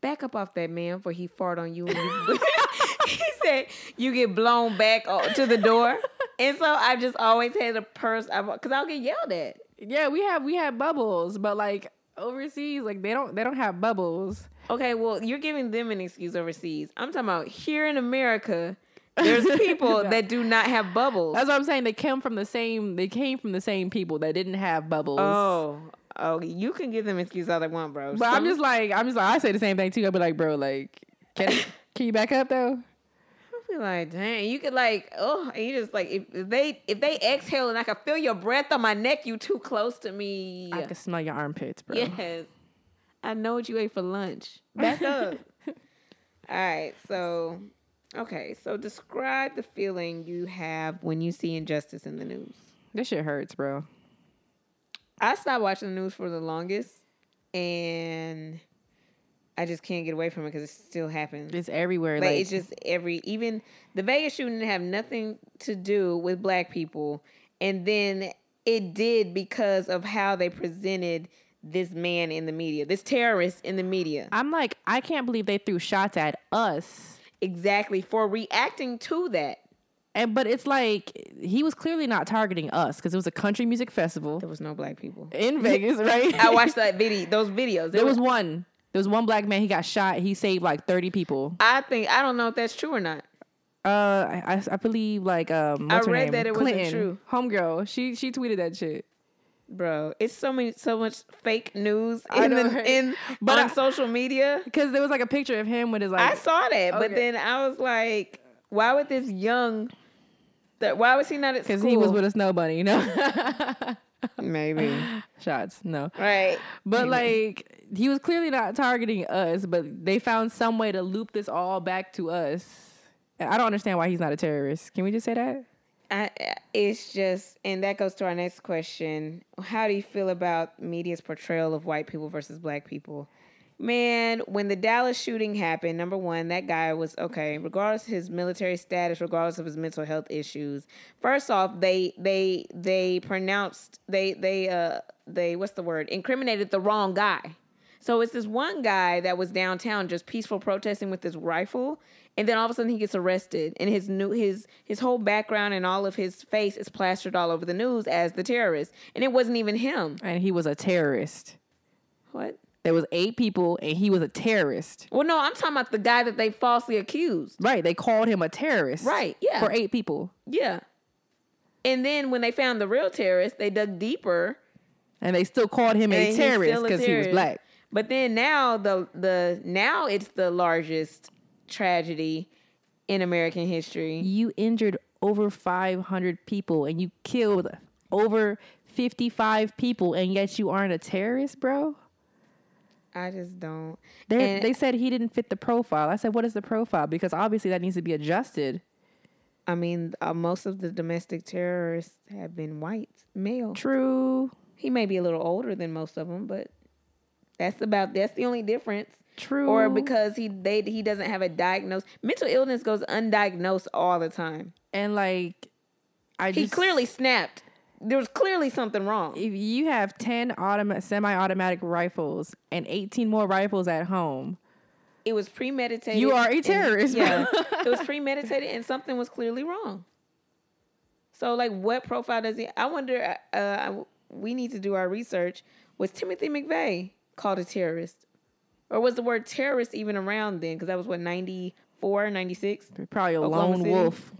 back up off that man before he fart on you. And you he said you get blown back uh, to the door. And so I just always had a purse because I'll get yelled at. Yeah, we have we have bubbles, but like overseas, like they don't they don't have bubbles. Okay, well, you're giving them an excuse overseas. I'm talking about here in America. There's people that do not have bubbles. That's what I'm saying. They came from the same. They came from the same people that didn't have bubbles. oh, oh, you can give them excuse all they want, bro. but I'm just like I'm just like I say the same thing too. I'll be like, bro, like can can you back up though? Feel like, dang, you could like, oh, and you just like, if, if they if they exhale and I can feel your breath on my neck, you too close to me. I can smell your armpits, bro. Yes, I know what you ate for lunch. Back up. All right, so okay, so describe the feeling you have when you see injustice in the news. This shit hurts, bro. I stopped watching the news for the longest, and I just can't get away from it because it still happens. It's everywhere. Like, Like, it's just every even the Vegas shooting didn't have nothing to do with black people, and then it did because of how they presented this man in the media, this terrorist in the media. I'm like, I can't believe they threw shots at us. Exactly for reacting to that. And but it's like he was clearly not targeting us because it was a country music festival There was no black people. in Vegas, right? I watched that video, those videos. There was one. There was one black man. He got shot. He saved like thirty people. I think I don't know if that's true or not. Uh, I, I, believe like um. I read name? that it wasn't true. Homegirl, she she tweeted that shit. Bro, it's so many, so much fake news in know, the, right? in But on I- social media. Because there was like a picture of him with his like. I saw that, but then I was like, why would this young? That why was he not at school? Because he was with a snow bunny, you know. maybe Shots, no. right. But Maybe. like he was clearly not targeting us, but they found some way to loop this all back to us. And I don't understand why he's not a terrorist. Can we just say that? I, it's just, and that goes to our next question. How do you feel about media's portrayal of white people versus black people? Man, when the Dallas shooting happened, number one, that guy was okay, regardless of his military status, regardless of his mental health issues. First off, they they they pronounced they they uh they what's the word? Incriminated the wrong guy. So it's this one guy that was downtown just peaceful protesting with his rifle, and then all of a sudden he gets arrested, and his new his his whole background and all of his face is plastered all over the news as the terrorist, and it wasn't even him. And he was a terrorist. What? There was eight people, and he was a terrorist. Well, no, I'm talking about the guy that they falsely accused. Right? They called him a terrorist. Right, yeah. For eight people, Yeah. And then when they found the real terrorist, they dug deeper. and they still called him a terrorist because he was black. But then now the the now it's the largest tragedy in American history. You injured over five hundred people, and you killed over fifty-five people, and yet you aren't a terrorist, bro. I just don't. They they said he didn't fit the profile. I said, what is the profile? Because obviously that needs to be adjusted. I mean, uh, most of the domestic terrorists have been white, male. True. He may be a little older than most of them, but that's about that's the only difference. True. Or because he they he doesn't have a diagnosed mental illness goes undiagnosed all the time. and like, I He just clearly snapped. There was clearly something wrong. If you have ten automatic semi-automatic rifles and eighteen more rifles at home, It was premeditated. You are a and- terrorist, yeah, it was premeditated, and something was clearly wrong. So, like, what profile does he? I wonder. Uh, I- we need to do our research. Was Timothy McVeigh called a terrorist, or was the word terrorist even around then? Because that was what 94, 96? probably a Oklahoma lone City? wolf.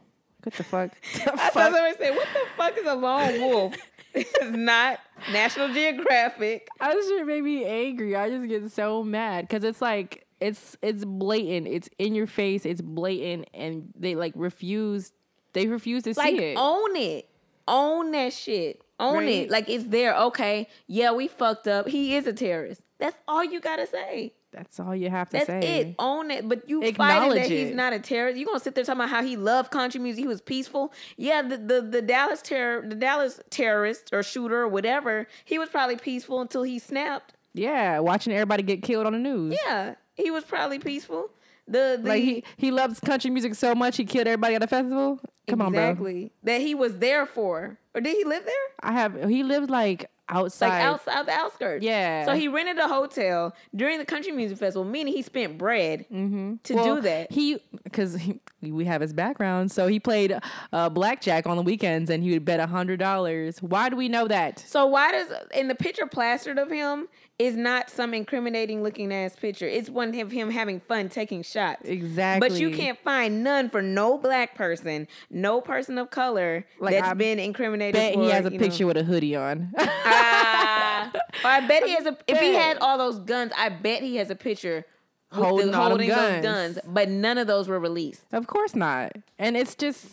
What the fuck? The I saw fuck? somebody say, "What the fuck is a lone wolf?" it's not National Geographic. That shit made me angry. I just get so mad because it's like it's it's blatant. It's in your face. It's blatant, and they like refuse. They refuse to like see it. own it own that shit own Right. it like it's there okay yeah we fucked up he is a terrorist that's all you gotta say That's all you have to that's say. it own it. But you fighting that he's not a terrorist. You're gonna sit there talking about how he loved country music he was peaceful? Yeah the, the, the dallas terror the dallas terrorist or shooter or whatever he was probably peaceful until he snapped. Yeah, watching everybody get killed on the news. yeah he was probably peaceful. The, the Like he he loves country music so much he killed everybody at a festival. Come on, bro. exactly. That he was there for. Or did he live there? I have he lived like outside. like outside the outskirts. Yeah. So he rented a hotel during the country music festival, meaning he spent bread to Well, do that. He because we have his background, so he played uh, blackjack on the weekends, and he would bet a hundred dollars. Why do we know that? So why does in the picture plastered of him is not some incriminating looking ass picture? It's one of him having fun taking shots. Exactly. But you can't find none for no black person, no person of color Like, that's I been incriminated. Bet for, he has a you know- picture with a hoodie on. Ah. Or I bet he has a. If he had all those guns, I bet he has a picture with Holding the, holding those guns. guns. But none of those were released. of course not. And it's just,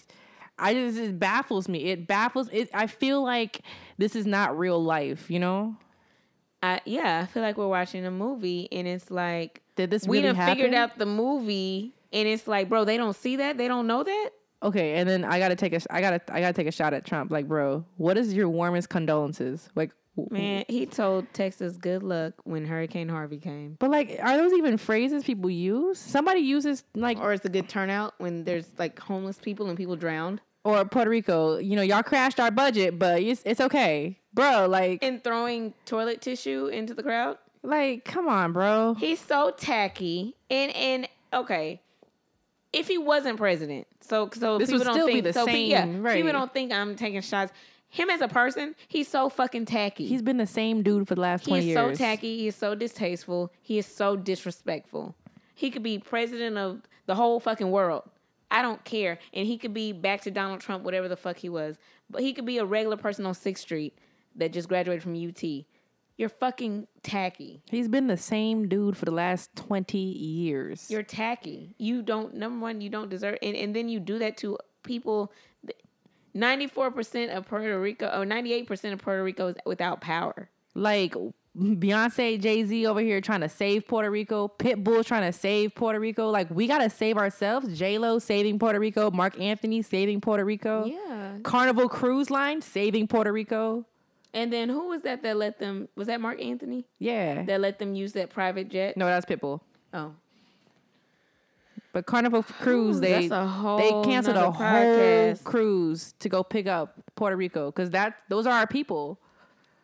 I just it baffles me. It baffles. It. I feel like this is not real life. You know. I yeah, I feel like we're watching a movie and it's like Did this we really done happen? figured out the movie and it's like, bro, they don't see that, they don't know that. Okay, and then I gotta take a, I gotta, I gotta take a shot at Trump. Like, bro, what is your warmest condolences? Like, Man, he told Texas good luck when Hurricane Harvey came. But like, are those even phrases people use? Somebody uses like, Or it's a good turnout when there's like homeless people and people drowned. or Puerto Rico. You know, y'all crashed our budget, but it's it's okay, bro. Like, And throwing toilet tissue into the crowd. like, come on, bro. He's so tacky. And and okay. If he wasn't president, so so This people would don't think the so same, yeah, right. people don't think I'm taking shots. Him as a person, he's so fucking tacky. He's been the same dude for the last He years. He's so tacky. He is so distasteful. He is so disrespectful. He could be president of the whole fucking world, I don't care. And he could be back to Donald Trump, whatever the fuck he was. But he could be a regular person on 6th Street that just graduated from UT. You're fucking tacky. He's been the same dude for the last 20 years. You're tacky. You don't number one, you don't deserve and, and then you do that to people 94% of Puerto Rico or 98% of Puerto Rico is without power. like Beyonce, Jay Z over here trying to save Puerto Rico. Pitbull trying to save Puerto Rico. Like we gotta save ourselves. J Lo saving Puerto Rico. Marc Anthony saving Puerto Rico. Yeah. Carnival Cruise Line saving Puerto Rico. And then who was that that let them was that Marc Anthony? Yeah. That let them use that private jet? no, that's Pitbull. Oh. But Carnival Cruise, Ooh, they that's a whole they canceled a nother whole cruise to go pick up Puerto Rico because that those are our people,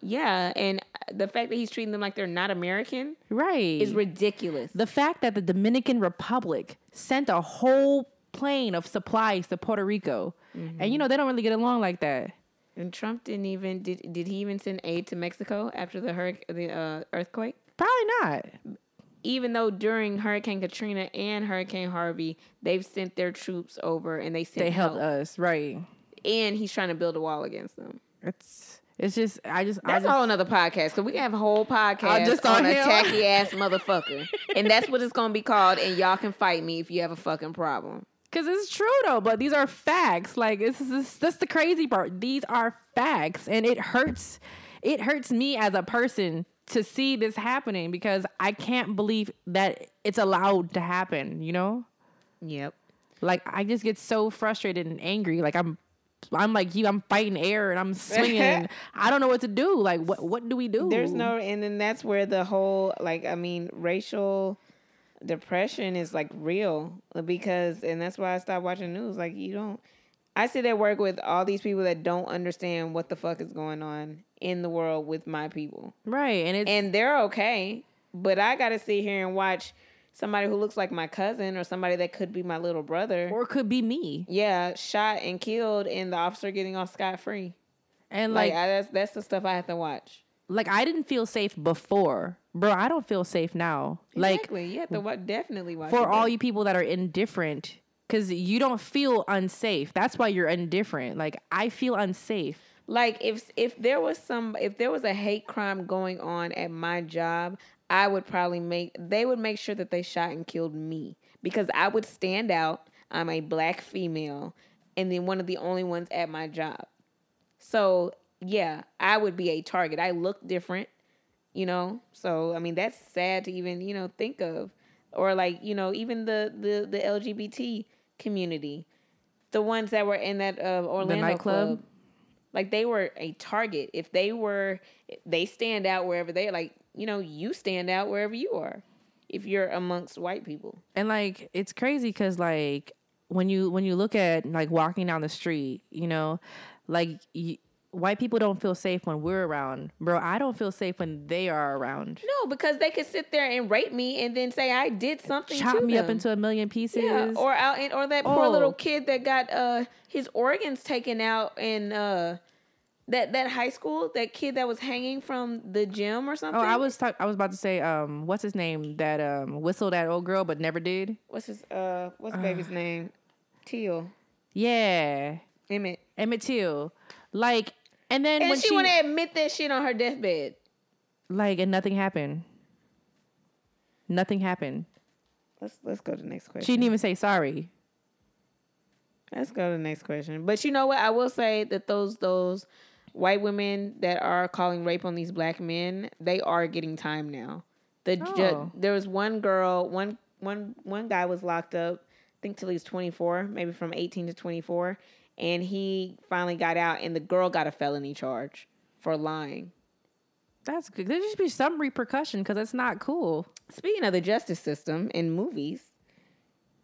Yeah, and uh, the fact that he's treating them like they're not American right? is ridiculous. the fact that the Dominican Republic sent a whole plane of supplies to Puerto Rico, and you mm-hmm. know they don't really get along like that. And Trump didn't even did did he even send aid to Mexico after the hurricane the uh, earthquake? Probably not. Even though during Hurricane Katrina and Hurricane Harvey, they've sent their troops over and they sent They help. helped us, right? and he's trying to build a wall against them. It's it's just I just I That's just, a whole another podcast because we can have a whole podcast just on on a tacky ass motherfucker, and that's what it's gonna be called. And y'all can fight me if you have a fucking problem. Cause it's true though, but these are facts. Like this is that's the crazy part. These are facts, and it hurts. It hurts me as a person to see this happening because I can't believe that it's allowed to happen. You know, Yep. like I just get so frustrated and angry. Like I'm, I'm like you. I'm fighting air and I'm swinging. and I don't know what to do. Like what what do we do? There's no, and then that's where the whole like I mean racial depression is like real because, and that's why I stopped watching news. Like you don't. I sit at work with all these people that don't understand what the fuck is going on in the world with my people. right, and it's and they're okay. But I got to sit here and watch somebody who looks like my cousin or somebody that could be my little brother. or could be me. yeah, shot and killed, and the officer getting off scot free. And Like, like I, that's that's the stuff I have to watch. Like I didn't feel safe before, bro. I don't feel safe now. Like Exactly, you have to wa- definitely watch for it, all you people that are indifferent because you don't feel unsafe that's why you're indifferent like i feel unsafe Like if if there was some if there was a hate crime going on at my job, I would probably make they would make sure that they shot and killed me because I would stand out. I'm a black female and then one of the only ones at my job. So, yeah, I would be a target. I look different, you know? So, I mean, that's sad to even, you know, think of. Or like, you know, even the the the LGBT community. The ones that were in that uh, Orlando nightclub? club like they were a target if they were they stand out wherever they're like you know you stand out wherever you are if you're amongst white people and like it's crazy because like when you when you look at like walking down the street you know like y- white people don't feel safe when we're around. Bro i don't feel safe when they are around. No because they could sit there and rape me and then say i did something chop to me up into a million pieces. Yeah or out in, or that poor little Oh. kid that got uh his organs taken out in uh that that high school that kid that was hanging from the gym or something. oh i was talk- i was about to say um what's his name that um whistled at old girl but never did? What's his uh what's the baby's name? Teal. Yeah. Emmett. Emmett till. Like and then and when she, she want to admit that shit on her deathbed like and nothing happened nothing happened let's let's go to the next question she didn't even say sorry Let's go to the next question. But you know what? I will say that those those white women that are calling rape on these black men, they are getting time now. The ju- Oh. there was one girl, one one one guy was locked up, I think till he was 24, maybe from 18 to 24, and he finally got out and the girl got a felony charge for lying. That's good. There should be some repercussion because it's not cool, Speaking of the justice system in movies,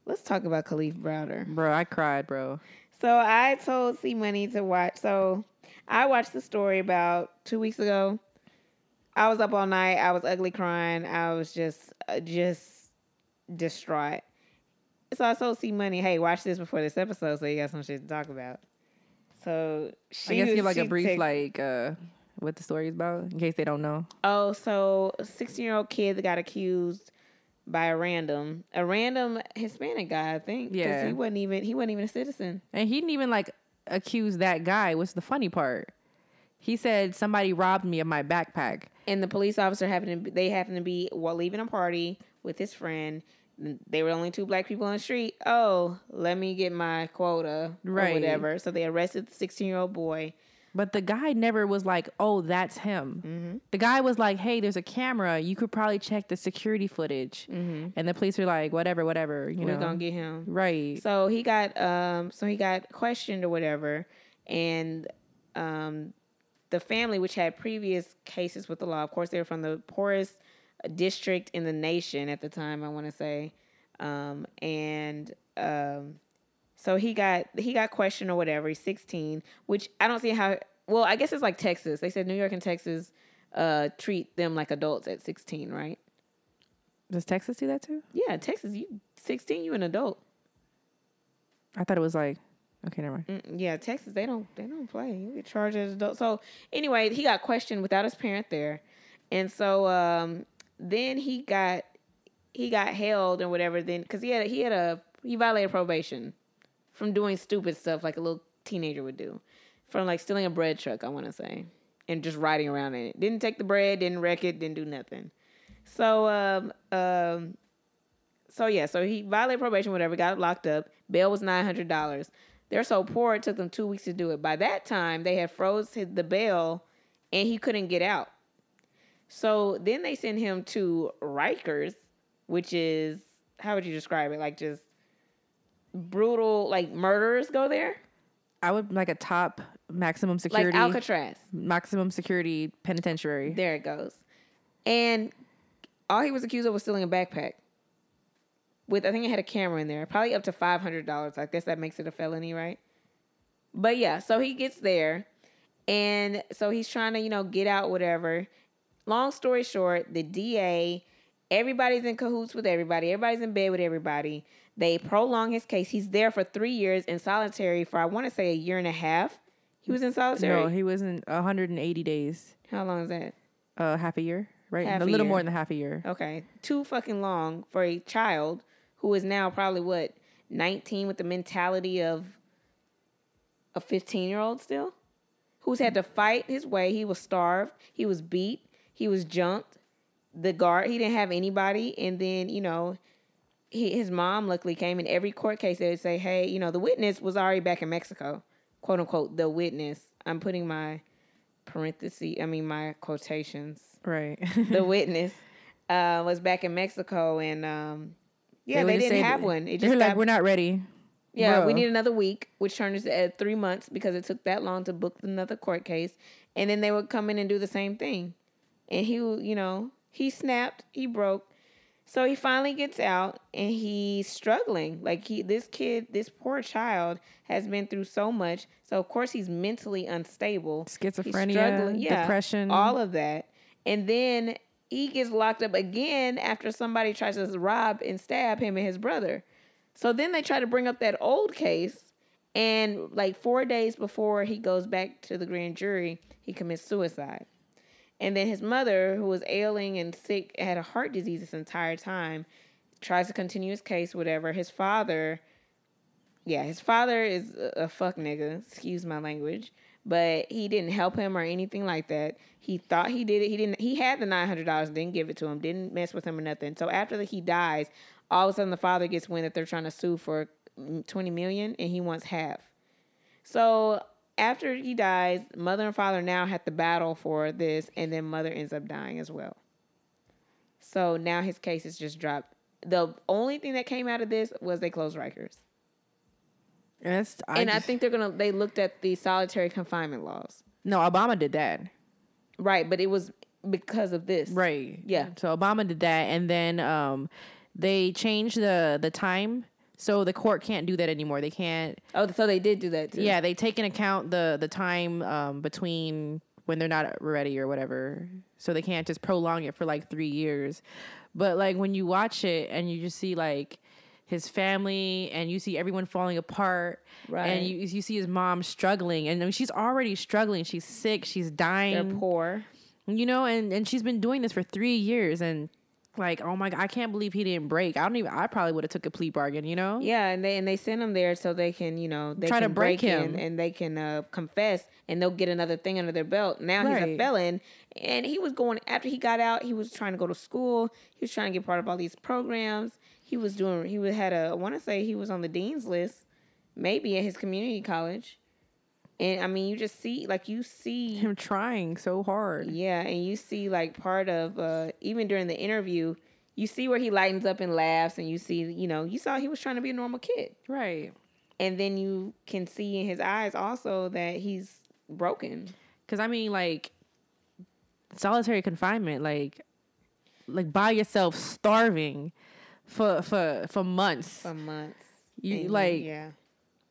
let's talk about Kalief Browder. bro. I cried, bro. So I told C Money to watch. So I watched the story about two weeks ago. I was up all night. I was ugly crying. I was just, uh, just distraught. So I told C Money, "Hey, watch this before this episode, so you got some shit to talk about." So she I guess was- give like a brief text- like uh what the story is about in case they don't know. Oh, so a 16 year old kid that got accused by a random, a random Hispanic guy, I think. Yeah. he wasn't even he wasn't even a citizen. And he didn't even like accuse that guy. What's the funny part? He said somebody robbed me of my backpack. And the police officer happened to be, they happened to be while leaving a party with his friend. They were only two black people on the street. Oh, let me get my quota or Right. whatever. So they arrested the 16 year old boy. But the guy never was like, "Oh, that's him." Mm-hmm. The guy was like, "Hey, there's a camera. You could probably check the security footage." Mm-hmm. And the police were like, "Whatever, whatever." You We're know, gonna get him. right? So he got um so he got questioned or whatever, and um the family which had previous cases with the law, of course they were from the poorest district in the nation at the time, I want to say. Um and um so he got he got questioned or whatever. He's 16, which I don't see how well, I guess it's like Texas. They said New York and Texas uh treat them like adults at 16, right? Does Texas do that too? Yeah, Texas, you 16, you an adult. I thought it was like, okay, never mind. Mm, yeah, Texas they don't they don't play. You get charged as adult. So anyway, he got questioned without his parent there, and so um, then he got he got held and whatever. Then because he had he had a he violated probation from doing stupid stuff like a little teenager would do, from like stealing a bread truck. I want to say, and just riding around in it. Didn't take the bread, didn't wreck it, didn't do nothing. So um um. So yeah, so he violated probation, whatever, got locked up. Bail was nine hundred dollars. They're so poor it took them two weeks to do it. By that time, they had froze his, the bail, and he couldn't get out. So then they send him to Rikers, which is how would you describe it? Like just brutal, like murderers go there, I would like a top maximum security, like Alcatraz. maximum security penitentiary. There it goes. And all he was accused of was stealing a backpack. With I think it had a camera in there, probably up to five hundred dollars. I guess that makes it a felony, right? But yeah, so he gets there, and so he's trying to you know get out, whatever. Long story short, the DA, everybody's in cahoots with everybody. Everybody's in bed with everybody. They prolong his case. He's there for three years in solitary for I want to say a year and a half. He was in solitary. No, he was in 180 days, How long is that? uh, half a year, right? Half a little year. more than half a year. Okay. Too fucking long for a child who is now probably what, 19 with the mentality of a 15 year old still? Who's had to fight his way. He was starved. He was beat. He was jumped. The guard, he didn't have anybody. And then, you know, he, his mom luckily came in every court case. They would say, hey, you know, the witness was already back in Mexico. Quote unquote, the witness. I'm putting my parenthesis, I mean, my quotations Right. the witness uh, was back in Mexico, and um, yeah, would they, didn't have one. It They're just like, got, we're not ready. yeah, we need another week, which turned into uh, three months because it took that long to book another court case, and then they would come in and do the same thing, and he, you know, he snapped, he broke. So he finally gets out and he's struggling. Like he this kid, this poor child has been through so much. So of course he's mentally unstable. Schizophrenia. Yeah, depression. all of that. And then he gets locked up again after somebody tries to rob and stab him and his brother. So then they try to bring up that old case. And like four days before he goes back to the grand jury, he commits suicide. And then his mother, who was ailing and sick, had a heart disease this entire time, tries to continue his case, whatever. His father, yeah, his father is a, fuck nigga, excuse my language, but he didn't help him or anything like that. He thought he did it. He didn't. He had the nine hundred dollars, didn't give it to him, didn't mess with him or nothing. So after he dies, all of a sudden the father gets wind that they're trying to sue for mm, twenty million, and he wants half. So after he dies, mother and father now have to battle for this, and then mother ends up dying as well. So now his case is just dropped. The only thing that came out of this was they closed Rikers. And, that's, I and I think they're gonna they looked at the solitary confinement laws. no, Obama did that. Right, but it was because of this. Right. Yeah. So Obama did that, and then um, they changed the the time, so the court can't do that anymore. They can't. Oh, so they did do that too. Yeah, they take into account the the time um, between when they're not ready or whatever, so they can't just prolong it for like three years. But like when you watch it and you just see like his family and you see everyone falling apart Right. and you you see his mom struggling and I mean, she's already struggling she's sick she's dying They're poor. you know and and she's been doing this for three years and Like, oh my god, I can't believe he didn't break. I don't even. I probably would have took a plea bargain. You know? Yeah, and they and they send him there so they can, you know, they Try to break in him. and they can uh, confess and they'll get another thing under their belt. Now he's a felon, and he was going after he got out. He was trying to go to school. He was trying to get part of all these programs. He was doing. He had a. I want to say he was on the dean's list, maybe at his community college. And I mean, you just see like you see Him trying so hard. yeah, and you see like part of uh even during the interview, you see where he lightens up and laughs, and you see, you know, you saw he was trying to be a normal kid, Right. and then you can see in his eyes also that he's broken. Because I mean, like solitary confinement, like like by yourself, starving for for for months. For months. You And, like yeah,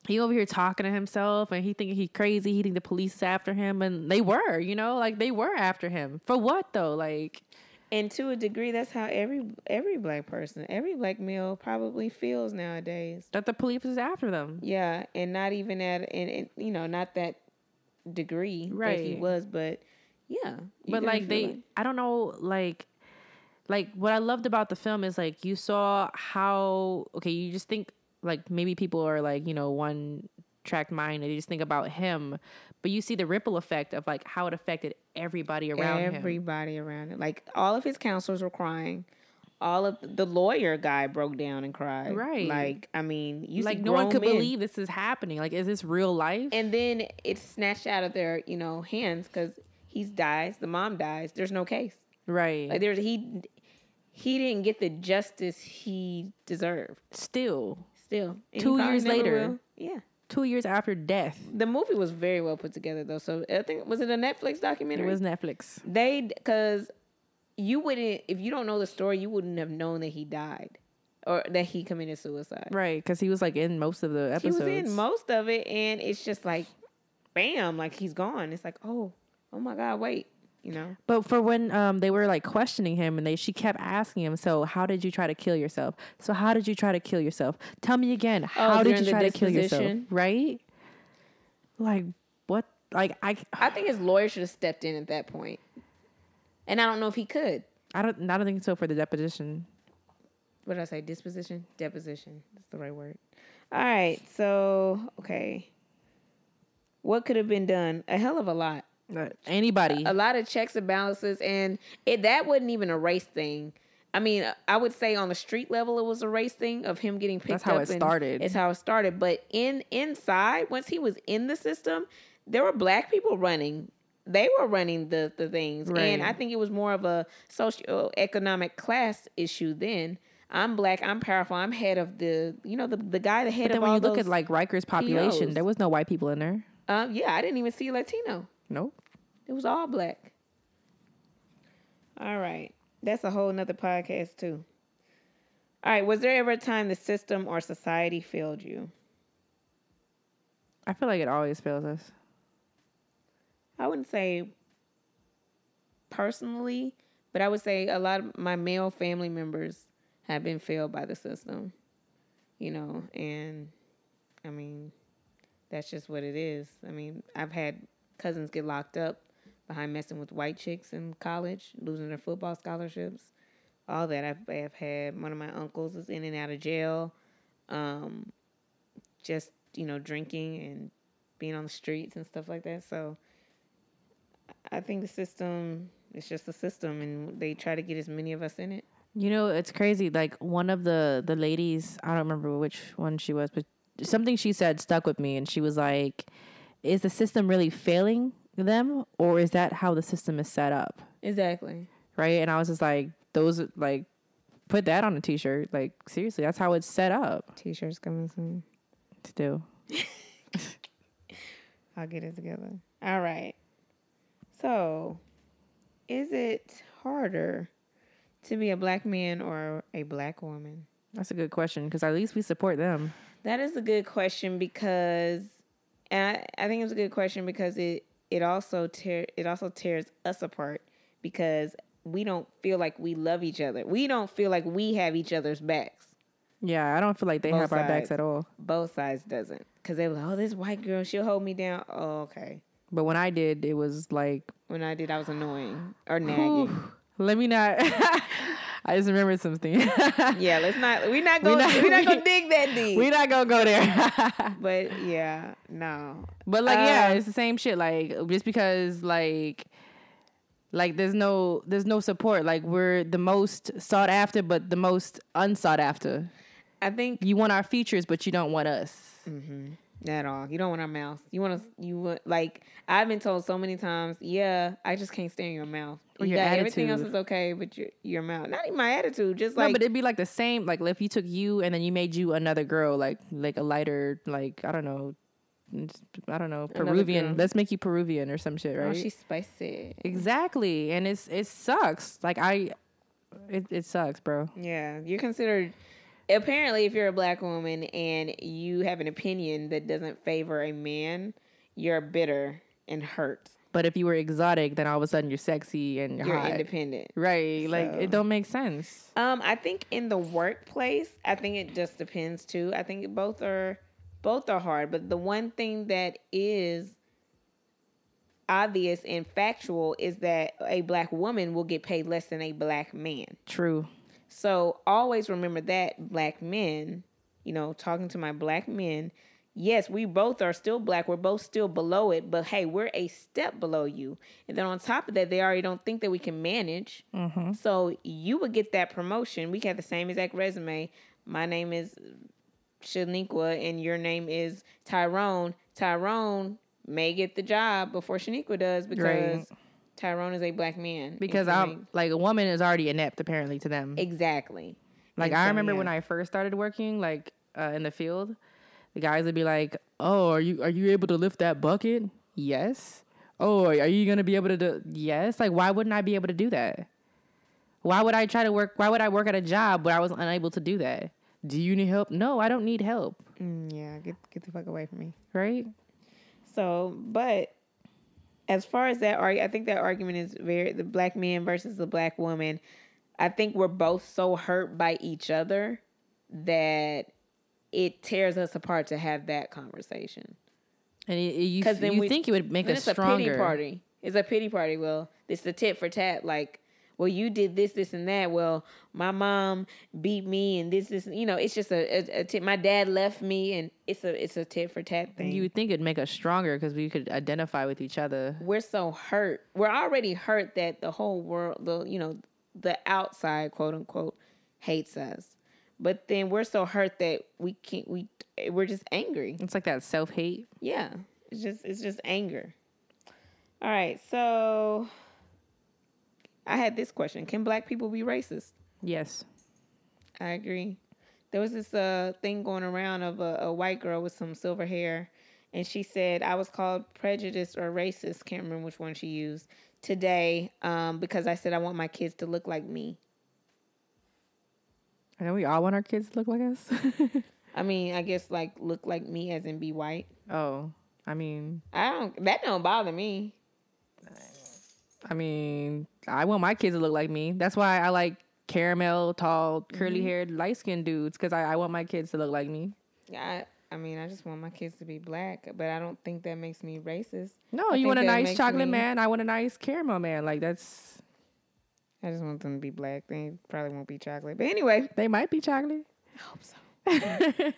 he over here talking to himself, and he thinking he crazy. He think the police is after him, and they were, you know, like they were after him for what though? Like and to a degree, that's how every every black person, every black male probably feels nowadays. that the police is after them. Yeah, and not even at and, and you know not that degree that he was, but yeah. but like they it. i don't know like like what i loved about the film is like you saw how okay you just think like maybe people are like you know one track mind and they just think about him but you see the ripple effect of like how it affected everybody around him everybody around him Like all of his counselors were crying. All of the lawyer guy broke down and cried. Right. Like I mean, you like no one could men. believe this is happening like is this real life And then it's snatched out of their you know hands because he dies. The mom dies. There's no case. right Like there's he he didn't get the justice he deserved. still Still, Two years later. will. Yeah. two years after death The movie was very well put together though. So I think was it a Netflix documentary? it was netflix They because you wouldn't if you don't know the story, you wouldn't have known that he died or that he committed suicide. right because he was like in most of the episodes. He was in most of it, and it's just like, bam, like he's gone. It's like, oh, oh my god, wait, you know. But for when um they were like questioning him and they she kept asking him, so how did you try to kill yourself? So how did you try to kill yourself? Tell me again, how did you try to kill yourself? Right? Like what? Like I I think his lawyer should have stepped in at that point, and I don't know if he could. I don't I don't think so for the deposition. What did I say? Disposition, deposition. That's the right word. All right, so okay, what could have been done? A hell of a lot. Anybody? a lot of checks and balances and it that wasn't even a race thing. I mean i would say on the street level it was a race thing of him getting picked That's how up it and started. it's how it started. But in inside once he was in the system there were black people running. They were running the the things. And i think it was more of a socioeconomic class issue then. I'm black. I'm powerful. I'm head of the you know the, the guy the head but then of when all you look at like Riker's population, POs. there was no white people in there. um, yeah i didn't even see latino Nope. it was all black. All right. That's a whole nother podcast too. All right. Was there ever a time the system or society failed you? I feel like it always fails us. I wouldn't say personally, but I would say a lot of my male family members have been failed by the system. You know, and I mean, that's just what it is. I mean, I've had cousins get locked up behind messing with white chicks in college, losing their football scholarships. All that I've, I've had. One of my uncles is in and out of jail, um, just you know, drinking and being on the streets and stuff like that. So I think the system is just a system, and they try to get as many of us in it. You know, it's crazy. Like one of the the ladies, I don't remember which one she was, but something she said stuck with me, and she was like, "Is the system really failing them, or is that how the system is set up?" Exactly. Right? And I was just like, "Those like, put that on a t-shirt. Like seriously, that's how it's set up." T-shirts coming soon. Still, I'll get it together. All right. So, is it harder to be a black man or a black woman? that's a good question because at least we support them. That is a good question because, and I, I think it's a good question because it it also tear it also tears us apart because we don't feel like we love each other. We don't feel like we have each other's backs. Yeah, I don't feel like they Both have our backs at all. Both sides doesn't because they were like, oh, this white girl, she'll hold me down. Oh, okay. But when I did, it was like When I did, I was annoying or nagging. Let me not. I just remembered something. yeah, let's not. We're not gonna. We're not, gonna dig that deep. We're not gonna go there. but yeah, no. But like, yeah, Uh, it's the same shit. Like, just because like. Like there's no there's no support. Like we're the most sought after, but the most unsought after. I think You want our features, but you don't want us. At all. You don't want our mouth. You want to. You want like I've been told so many times. Yeah, I just can't stand your mouth. Or You your got- everything else is okay, but your your mouth. Not even my attitude. Just like no, but it'd be like the same. Like if you took you and then you made you another girl, like like a lighter, like I don't know, I don't know, Peruvian. Let's make you Peruvian or some shit, oh, right? oh, she's spicy. exactly, and it's it sucks. Like I, it it sucks, bro. Yeah, you're considered. Apparently, if you're a black woman and you have an opinion that doesn't favor a man, you're bitter and hurt. But if you were exotic, then all of a sudden you're sexy and you're, You're independent. Right? Like it don't make sense. Um, I think in the workplace, I think it just depends too. I think both are both are hard, but the one thing that is obvious and factual is that a black woman will get paid less than a black man. True. So always remember that black men, you know, talking to my black men, yes, we both are still black. We're both still below it, but hey, we're a step below you. And then on top of that, they already don't think that we can manage. Mm-hmm. So you would get that promotion. We got the same exact resume. My name is Shaniqua and your name is Tyrone. Tyrone may get the job before Shaniqua does because Right. Tyrone is a black man. Because I'm may- like a woman is already inept apparently to them. exactly. Like And I so, remember yeah. when I first started working, like uh, in the field, the guys would be like, "Oh, are you are you able to lift that bucket?" Yes. Oh, are you gonna be able to do? Yes. Like, why wouldn't I be able to do that? Why would I try to work? Why would I work at a job where I was unable to do that? Do you need help? No, I don't need help. Mm, yeah, get get the fuck away from me. Right? So, but as far as that argument, I think that argument is very the black man versus the black woman. I think we're both so hurt by each other that it tears us apart to have that conversation. And it, it- you, then you we- think it would make us it's a pity stronger. party. It's a pity party. Well, it's the tit for tat. Like, well, you did this, this, and that. Well, my mom beat me, and this, this. You know, it's just a, a, a tit. My dad left me, and it's a, it's a tit for tat thing. You would think it'd make us stronger because we could identify with each other. we're so hurt. We're already hurt that the whole world, the you know, the outside quote unquote hates us. But then we're so hurt that we can't. We we're just angry. It's like that self hate. Yeah, it's just it's just anger. All right, so I had this question: Can black people be racist? Yes. I agree. There was this uh thing going around of a, a white girl with some silver hair, and she said I was called prejudiced or racist. Can't remember which one she used today, um, because I said I want my kids to look like me. I know we all want our kids to look like us. I mean, I guess like look like me as in be white. oh, I mean, I don't. That don't bother me. I mean, I want my kids to look like me. That's why I like caramel, tall, curly haired, light skinned dudes because I, I want my kids to look like me. I. I mean, I just want my kids to be black, but I don't think that makes me racist. No, I you want a nice chocolate me- man. I want a nice caramel man. Like that's I just want them to be black. They probably won't be chocolate, but anyway, they might be chocolate. I hope so.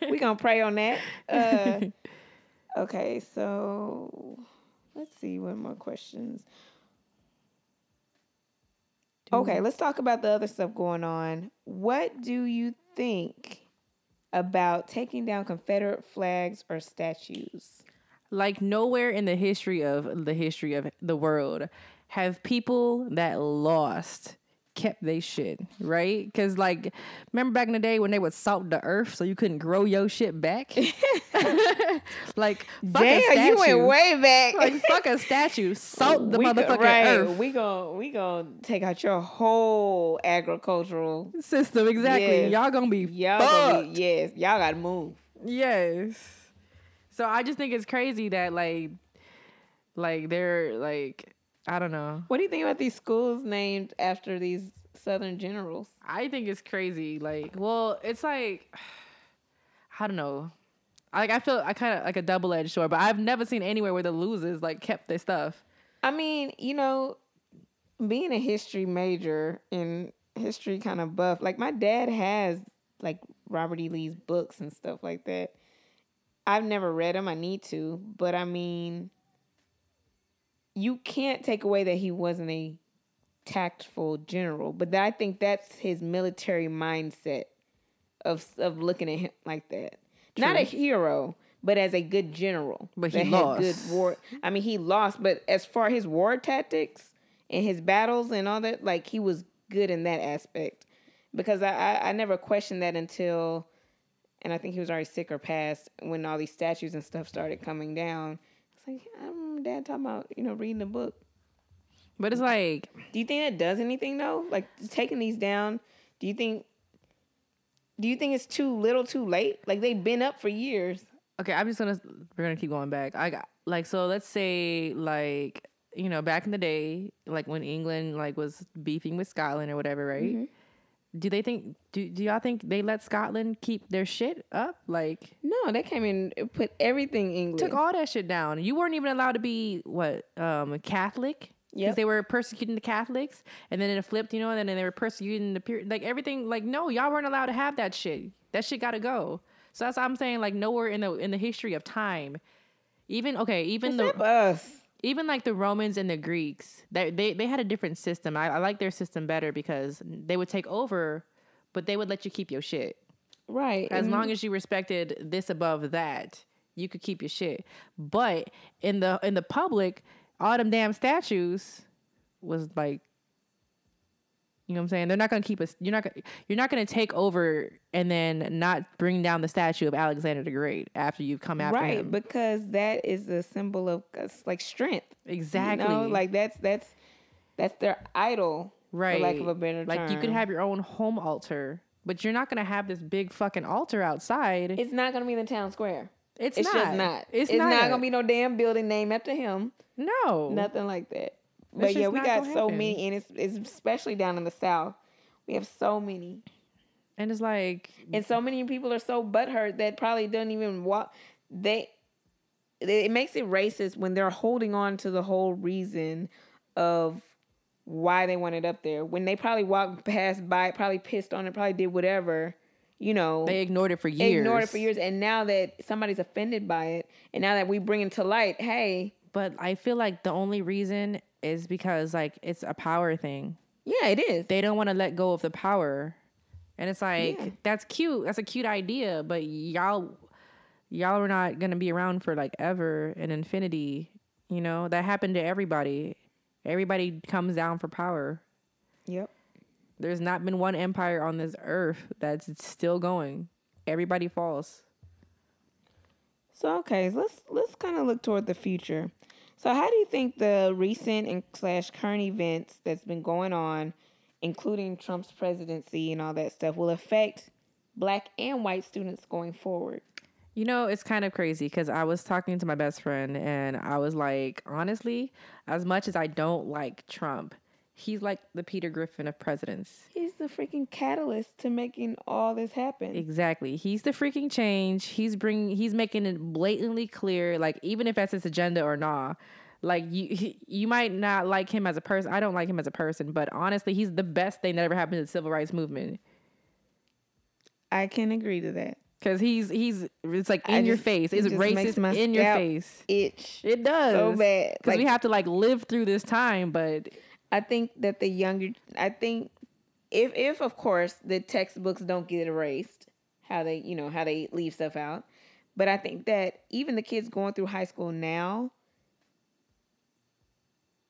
we gonna pray on that. Uh, okay, so let's see One more questions. Okay, let's talk about the other stuff going on. What do you think about taking down Confederate flags or statues? like nowhere in the history of the history of the world have people that lost kept they shit right because like remember back in the day when they would salt the earth so you couldn't grow your shit back like fuck a Damn, you went way back. like fuck a statue salt the We go- motherfucking right, earth We gon' we gonna take out your whole agricultural. system exactly Yes. y'all gonna be Y'all fucked. gonna be, yes, y'all gotta move. Yes. So I just think it's crazy that like like they're like I don't know. What do you think about these schools named after these Southern generals? I think it's crazy. Like, well, it's like I don't know. Like I feel I kind of like a double edged sword, but I've never seen anywhere where the losers like kept their stuff. I mean, you know, being a history major and history kind of buff. Like my dad has like Robert E. Lee's books and stuff like that. I've never read them. I need to, but I mean, you can't take away that he wasn't a tactful general. But I think that's his military mindset of of looking at him like that. Not a hero, but as a good general. But he lost. Good war. I mean, he lost, but as far his war tactics and his battles and all that, like he was good in that aspect. Because I, I, I never questioned that until, and I think he was already sick or passed when all these statues and stuff started coming down. Like I'm Dad talking about you know reading the book. But it's like Do you think that does anything though? Like taking these down, do you think do you think it's too little too late? Like they've been up for years. okay, I'm just gonna we're gonna keep going back. I got like so let's say like you know back in the day, like when England like was beefing with Scotland or whatever, right? Mm-hmm. Do they think do do y'all think they let Scotland keep their shit up? Like No, they came in and put everything English. took all that shit down. You weren't even allowed to be what um Catholic because Yep. they were persecuting the Catholics, and then it flipped, you know, and then they were persecuting the pure like everything. Like no, y'all weren't allowed to have that shit. That shit got to go. So that's what I'm saying. Like nowhere in the in the history of time, even okay, even the Except us. Even like the Romans and the Greeks, they they, they had a different system. I, I like their system better because they would take over, but they would let you keep your shit Right. as long as you respected this above that. You could keep your shit, but in the in the public, all them damn statues was like, you know what I'm saying? They're not gonna keep us. You're not gonna you're not gonna take over and then not bring down the statue of Alexander the Great after you've come after him. right, him. because that is a symbol of uh, like strength. exactly. You know? Like that's that's that's their idol. right. For lack of a better like you could have your own home altar, but you're not gonna have this big fucking altar outside. It's not gonna be in the town square. it's, It's not. just not. It's, It's, not. not. gonna be no damn building named after him. no. Nothing like that. But yeah, we got so happen. many, and it's, it's especially down in the south. We have so many, And it's like and so many people are so butthurt that probably don't even walk. They it makes it racist when they're holding on to the whole reason of why they want it up there. When they probably walked past by probably pissed on it, probably did whatever, you know. they ignored it for years. ignored it for years, and now that somebody's offended by it, and now that we bring it to light, hey, But I feel like the only reason is because like it's a power thing. yeah, it is. They don't want to let go of the power. And it's like Yeah. that's cute. That's a cute idea, but y'all y'all are not going to be around for like ever in infinity. You know, that happened to everybody. Everybody comes down for power. Yep. There's not been one empire on this earth that's still going. Everybody falls. So okay, let's let's kind of look toward the future. So how do you think the recent and slash current events that's been going on, including Trump's presidency and all that stuff, will affect black and white students going forward? You know, it's kind of crazy because I was talking to my best friend and I was like, honestly, as much as I don't like Trump, he's like the Peter Griffin of presidents. He's the freaking catalyst to making all this happen. Exactly. He's the freaking change. He's bringing. He's making it blatantly clear. Like even if that's his agenda or not. Like you, he- you might not like him as a person. I don't like him as a person, but honestly, he's the best thing that ever happened to the civil rights movement. I can agree to that. Cause he's he's it's like I in your just- face. it It's racist in your face. Itch It does so bad. because we have to like live through this time. But I think that the younger, I think, if if of course the textbooks don't get erased, how they you know how they leave stuff out, but I think that even the kids going through high school now,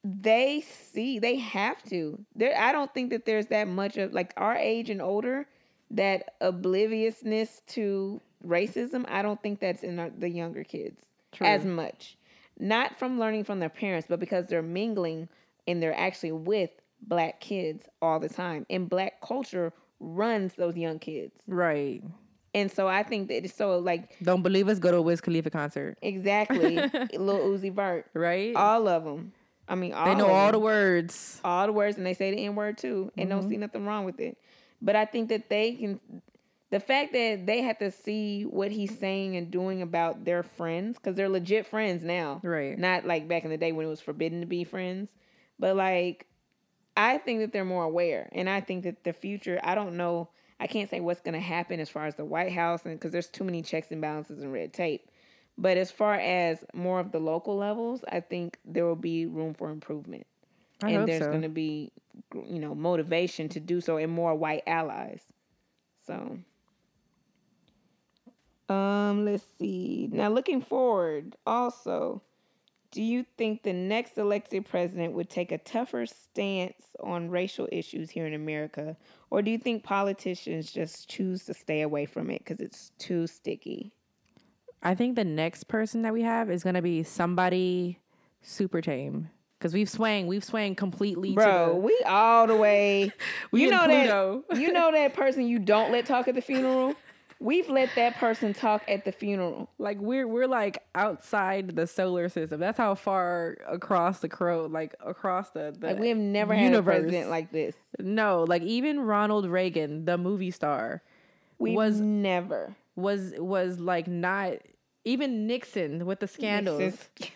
they see they have to. There, I don't think that there's that much of like our age and older that obliviousness to racism. I don't think that's in our, the younger kids as much. Not from learning from their parents, but because they're mingling and they're actually with black kids all the time. And black culture runs those young kids. right, And so I think that it's so like don't believe us. Go to a Wiz Khalifa concert. exactly Lil Uzi Vert. Right, All of them. I mean, all they know all them. the words. all the words and they say the N word too and don't mm-hmm. see nothing wrong with it. But I think that they can the fact that they have to see what he's saying and doing about their friends because they're legit friends now. Right. Not like back in the day when it was forbidden to be friends. But like I think that they're more aware, and I think that the future. I don't know. I can't say what's going to happen as far as the White House, and because there's too many checks and balances and red tape. But as far as more of the local levels, I think there will be room for improvement, I and there's so. going to be, you know, motivation to do so, and more white allies. So, um, let's see. Now, looking forward, also, do you think the next elected president would take a tougher stance on racial issues here in America, or do you think politicians just choose to stay away from it because it's too sticky? I think the next person that we have is gonna be somebody super tame. Cause we've swang, we've swang completely. Bro, to the, we all the way. You know Pluto. that. You know that person you don't let talk at the funeral. We've let that person talk at the funeral. like we're we're like outside the solar system. That's how far across the crow, like across the, the Like we have never had a president like this. No, like even Ronald Reagan, the movie star, We Was- was never was was like not even Nixon with the scandals. Nixon's,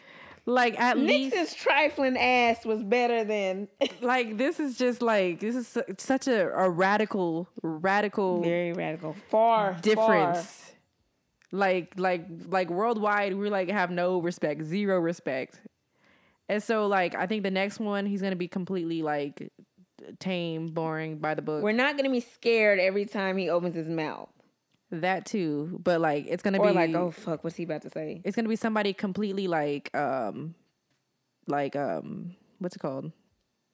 Like at least Nixon's trifling ass was better than like this is just like this is such a, a radical radical very radical. Far difference. far. Like like like worldwide we like have no respect, zero respect. And so like I think the next one he's going to be completely like tame, boring by the book. We're not gonna be scared every time he opens his mouth, that too, but like it's to or be like, oh fuck, what's he about to say? it's to be somebody completely like um like um what's it called?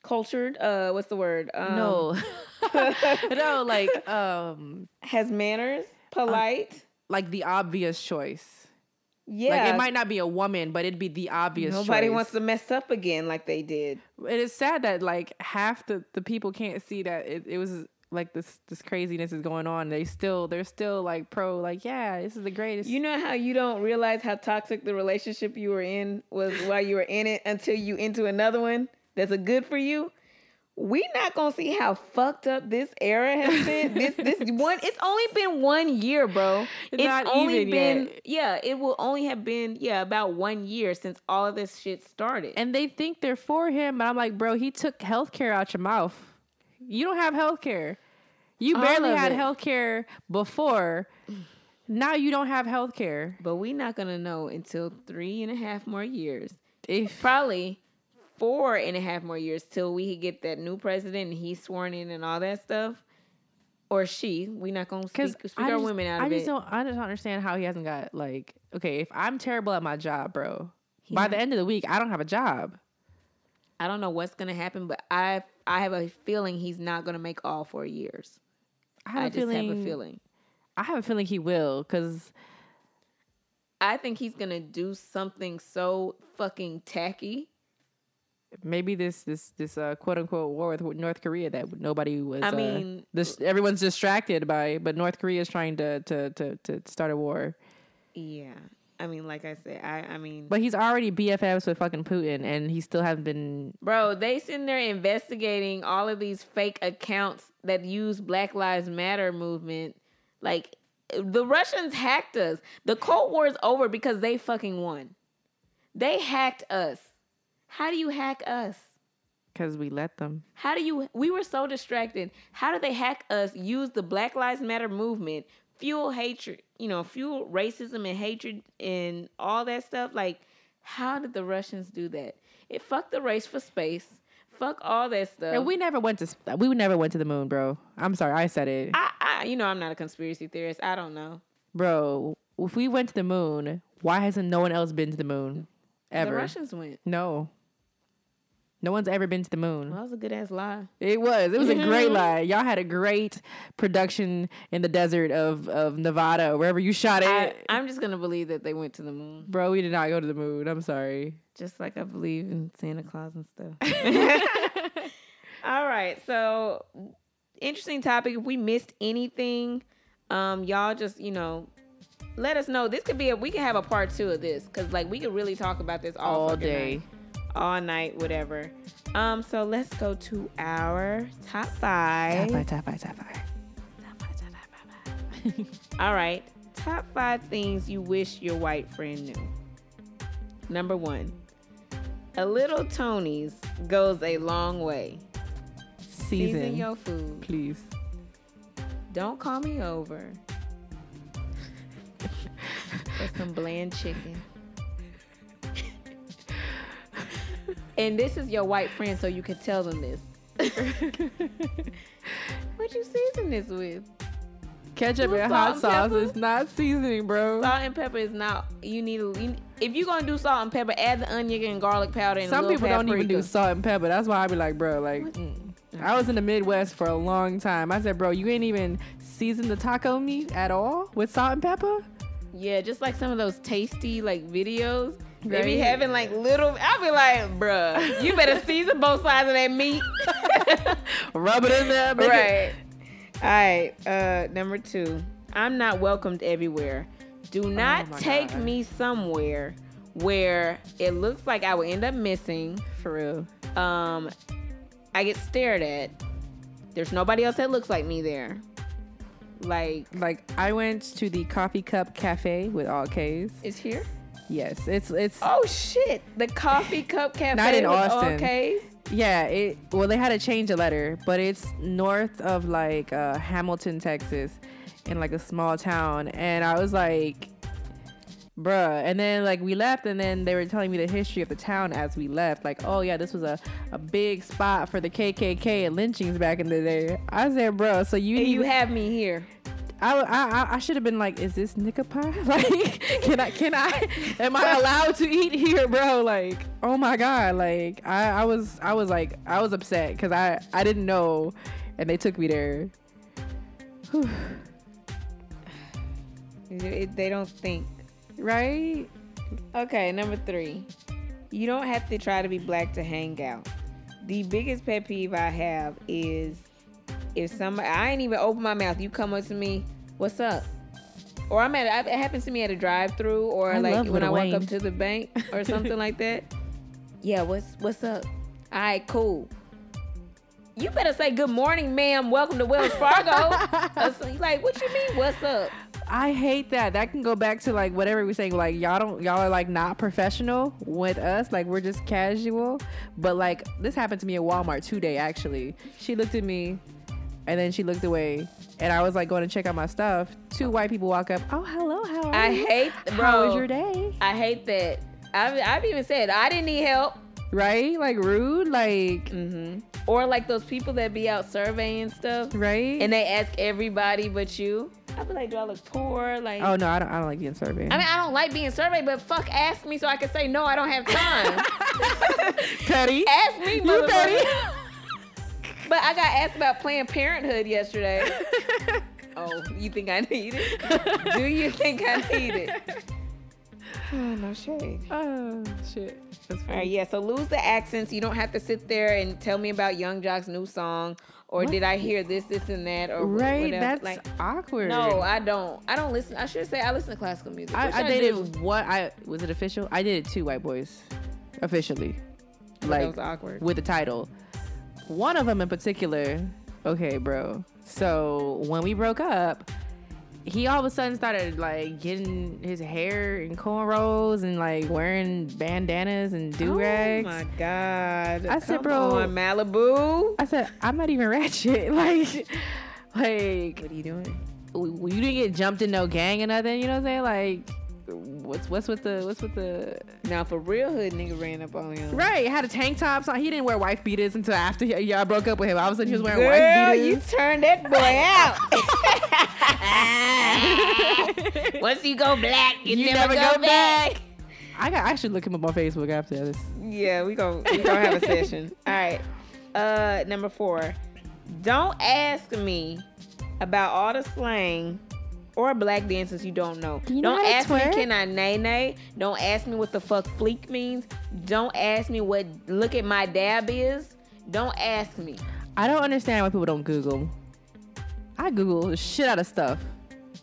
Cultured. Uh, what's the word? Um, no. no, like um has manners, polite. like the obvious choice. yeah, Like it might not be a woman, but it'd be the obvious Nobody choice. wants to mess up again like they did. It is sad that like half the, the people can't see that it, it was like this this craziness is going on. They still they're still like pro like yeah this is the greatest. You know how you don't realize how toxic the relationship you were in was while you were in it until you into another one that's a good for you. We not gonna see how fucked up this era has been. this this one it's only been one year, bro. It's Not only even been yet. yeah, it will only have been yeah, about one year since all of this shit started. and they think they're for him, but I'm like, bro, he took healthcare out your mouth. You don't have healthcare. You barely had it. healthcare before. Now you don't have healthcare. but we not gonna know until three and a half more years. If probably four and a half more years till we get that new president and he's sworn in and all that stuff. Or she. we not gonna speak, speak our women out I of just it. don't. I just don't understand how he hasn't got like. Okay, if I'm terrible at my job, bro, by not- the end of the week, I don't have a job. I don't know what's gonna happen, but I I have a feeling he's not gonna make all four years. I have I just feeling. have a feeling. I have a feeling he will, because I think he's gonna do something so fucking tacky. maybe this this this uh, quote unquote war with North Korea that nobody was. I uh, mean- this everyone's distracted by, but North Korea is trying to to to to start a war. Yeah. I mean, like I said, I I mean But he's already BFFs with fucking Putin, and he still hasn't been. Bro, they sitting there investigating all of these fake accounts that use Black Lives Matter movement. Like the Russians hacked us. The Cold War is over because they fucking won. They hacked us. How do you hack us? Because we let them. How do you we were so distracted. How do they hack us, use the Black Lives Matter movement, fuel hatred, you know, fuel racism and hatred and all that stuff? Like, how did the Russians do that? It fucked the race for space. Fuck all that stuff. And we never went to. We never went to the moon, bro. I'm sorry, I said it. I, I you know I'm not a conspiracy theorist. I don't know. Bro, if we went to the moon, why hasn't no one else been to the moon? Ever? The Russians went. No. No one's ever been to the moon. Well, that was a good ass lie. It was. It was a great lie. Y'all had a great production in the desert of, of Nevada, wherever you shot it. I, I'm just gonna believe that they went to the moon, Bro, we did not go to the moon. I'm sorry. just like I believe in Santa Claus and stuff. All right, so interesting topic. If we missed anything, um, y'all just you know. Let us know. This could be a. We could have a part two of this because, like, we could really talk about this all, All day. night. All night, whatever. Um, so let's go to our top five. Top five, top five. top five. All right. Top five things you wish your white friend knew. Number one, a little Tony's goes a long way. Season, Season your food. please. Don't call me over. For some bland chicken. And this is your white friend, so you can tell them this. what you season this with? Ketchup and hot sauce is not seasoning, bro. Salt and pepper is not. You need. You, if you're gonna do salt and pepper, add the onion and garlic powder. And a Some people don't even do salt and pepper. That's why I be like, bro, like, mm. I was in the Midwest for a long time. I said, bro, you ain't even seasoned the taco meat at all with salt and pepper. Yeah, just like some of those tasty like videos. They be having like little. I'll be like, bruh, you better season both sides of that meat. Rub it in there, right. All right. Uh, number two. I'm not welcomed everywhere. Do not Oh take God. me somewhere where it looks like I will end up missing. For real. Um, I get stared at. There's nobody else that looks like me there. Like, Like I went to the Coffee Cup Cafe with all K's. is here? Yes, it's it's Oh shit! The coffee cup cafe Not in Austin. K's? yeah. It well they had to change the letter, but it's north of like uh, Hamilton, Texas, in like a small town, and I was like. Bruh, and then like we left, and then they were telling me the history of the town as we left. Like, oh yeah, this was a, a big spot for the KKK and lynchings back in the day. I said, bruh, so you And you have me here. I, I, I should have been like, is this nigga pie? Like, can I, can I, am I allowed to eat here, bro? Like, oh my God. Like, I, I was, I was like, I was upset because I, I didn't know and they took me there. Whew. They don't think. right? Okay, number three. You don't have to try to be black to hang out. The biggest pet peeve I have is if somebody I ain't even open my mouth, you come up to me, what's up? Or I'm at it happens to me at a drive through or I like when I walk up to the bank or something like that. Yeah, what's what's up? All right, cool. You better say good morning, ma'am. Welcome to Wells Fargo. Like, what you mean? What's up? I hate that. That can go back to like whatever we're saying. Like y'all don't, y'all are like not professional with us. Like we're just casual. But like this happened to me at Walmart today. Actually, she looked at me, and then she looked away, and I was like going to check out my stuff. Two white people walk up. Oh, hello, how are you? I you? hate, bro. How was your day? I hate that. I've, I've even said I didn't need help. Right? Like rude. Like Mm-hmm. Or like those people that be out surveying stuff right? and they ask everybody but you. I be like, do I look poor? Like, oh no, I don't. I don't like being surveyed. I mean, I don't like being surveyed, but fuck, ask me so I can say no. I don't have time. petty. ask me, You petty. But I got asked about Planned Parenthood yesterday. oh, you think I need it? Do you think I need it? Oh, no shade. oh shit. That's funny. right, yeah. So lose the accents. You don't have to sit there and tell me about Young Joc's new song, or What? did I hear this, this, and that, or Right? whatever. That's like. awkward. No, I don't. I don't listen. I should say I listen to classical music. I, I dated do. what I was it official? I dated two white boys, officially, But like that was awkward. with the title. One of them in particular. Okay, bro. So when we broke up, he all of a sudden started like getting his hair in cornrows and like wearing bandanas and do rags. Oh my god! I said, Come bro- on, Malibu. I said, I'm not even ratchet. like, like What are you doing? you didn't get jumped in no gang or nothing. You know what I'm saying? Like, what's what's with the what's with the Now, for real hood nigga ran up on him. right? Had a tank top so He didn't wear wife beaters until after y- y'all broke up with him. All of a sudden, he was wearing Girl, wife you turned that boy out. Once you go black, you, You never, go, back. I got. I should look him up on Facebook after this. Yeah, we gon' we gonna have a session. All right. Uh, number four. Don't ask me about all the slang or black dancers you don't know. You know don't to ask me can I nae nae. Don't ask me what the fuck fleek means. Don't ask me what look at my dab is. Don't ask me. I don't understand why people don't Google. I Google the shit out of stuff.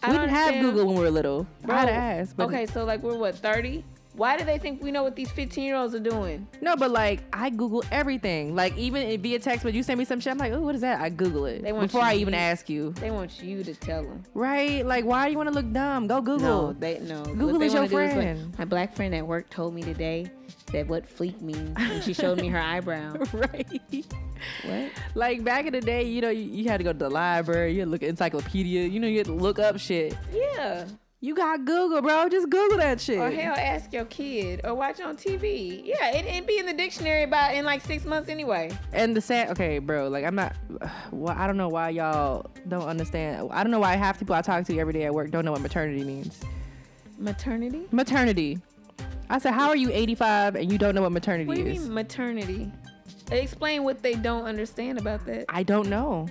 I we didn't have Google when we were little. Bro, I had to ask. But okay, so like we're what thirty? Why do they think we know what these 15 year olds are doing? No, but like I Google everything. Like even via text, when you send me some shit, I'm like, oh, what is that? I Google it They want before I you- even ask you. They want you to tell them. Right? Like, why do you want to look dumb? Go Google. No, they no. Google they is your wanna do like, friend. my black friend at work told me today that what fleek means, and she showed me her eyebrow. right. What? Like back in the day, you know, you, you had to go to the library, you had to look at encyclopedia, you know, you had to look up shit. Yeah. You got Google, bro. Just Google that shit. Or hell, ask your kid or watch on TV. Yeah, it, it'd be in the dictionary about in like six months anyway. And the sad, okay, bro. Like I'm not. Well, I don't know why y'all don't understand. I don't know why half people I talk to every day at work don't know what maternity means. Maternity? Maternity. I said, how are you 85 and you don't know what maternity What do you is? mean maternity? Explain what they don't understand about that. I don't know.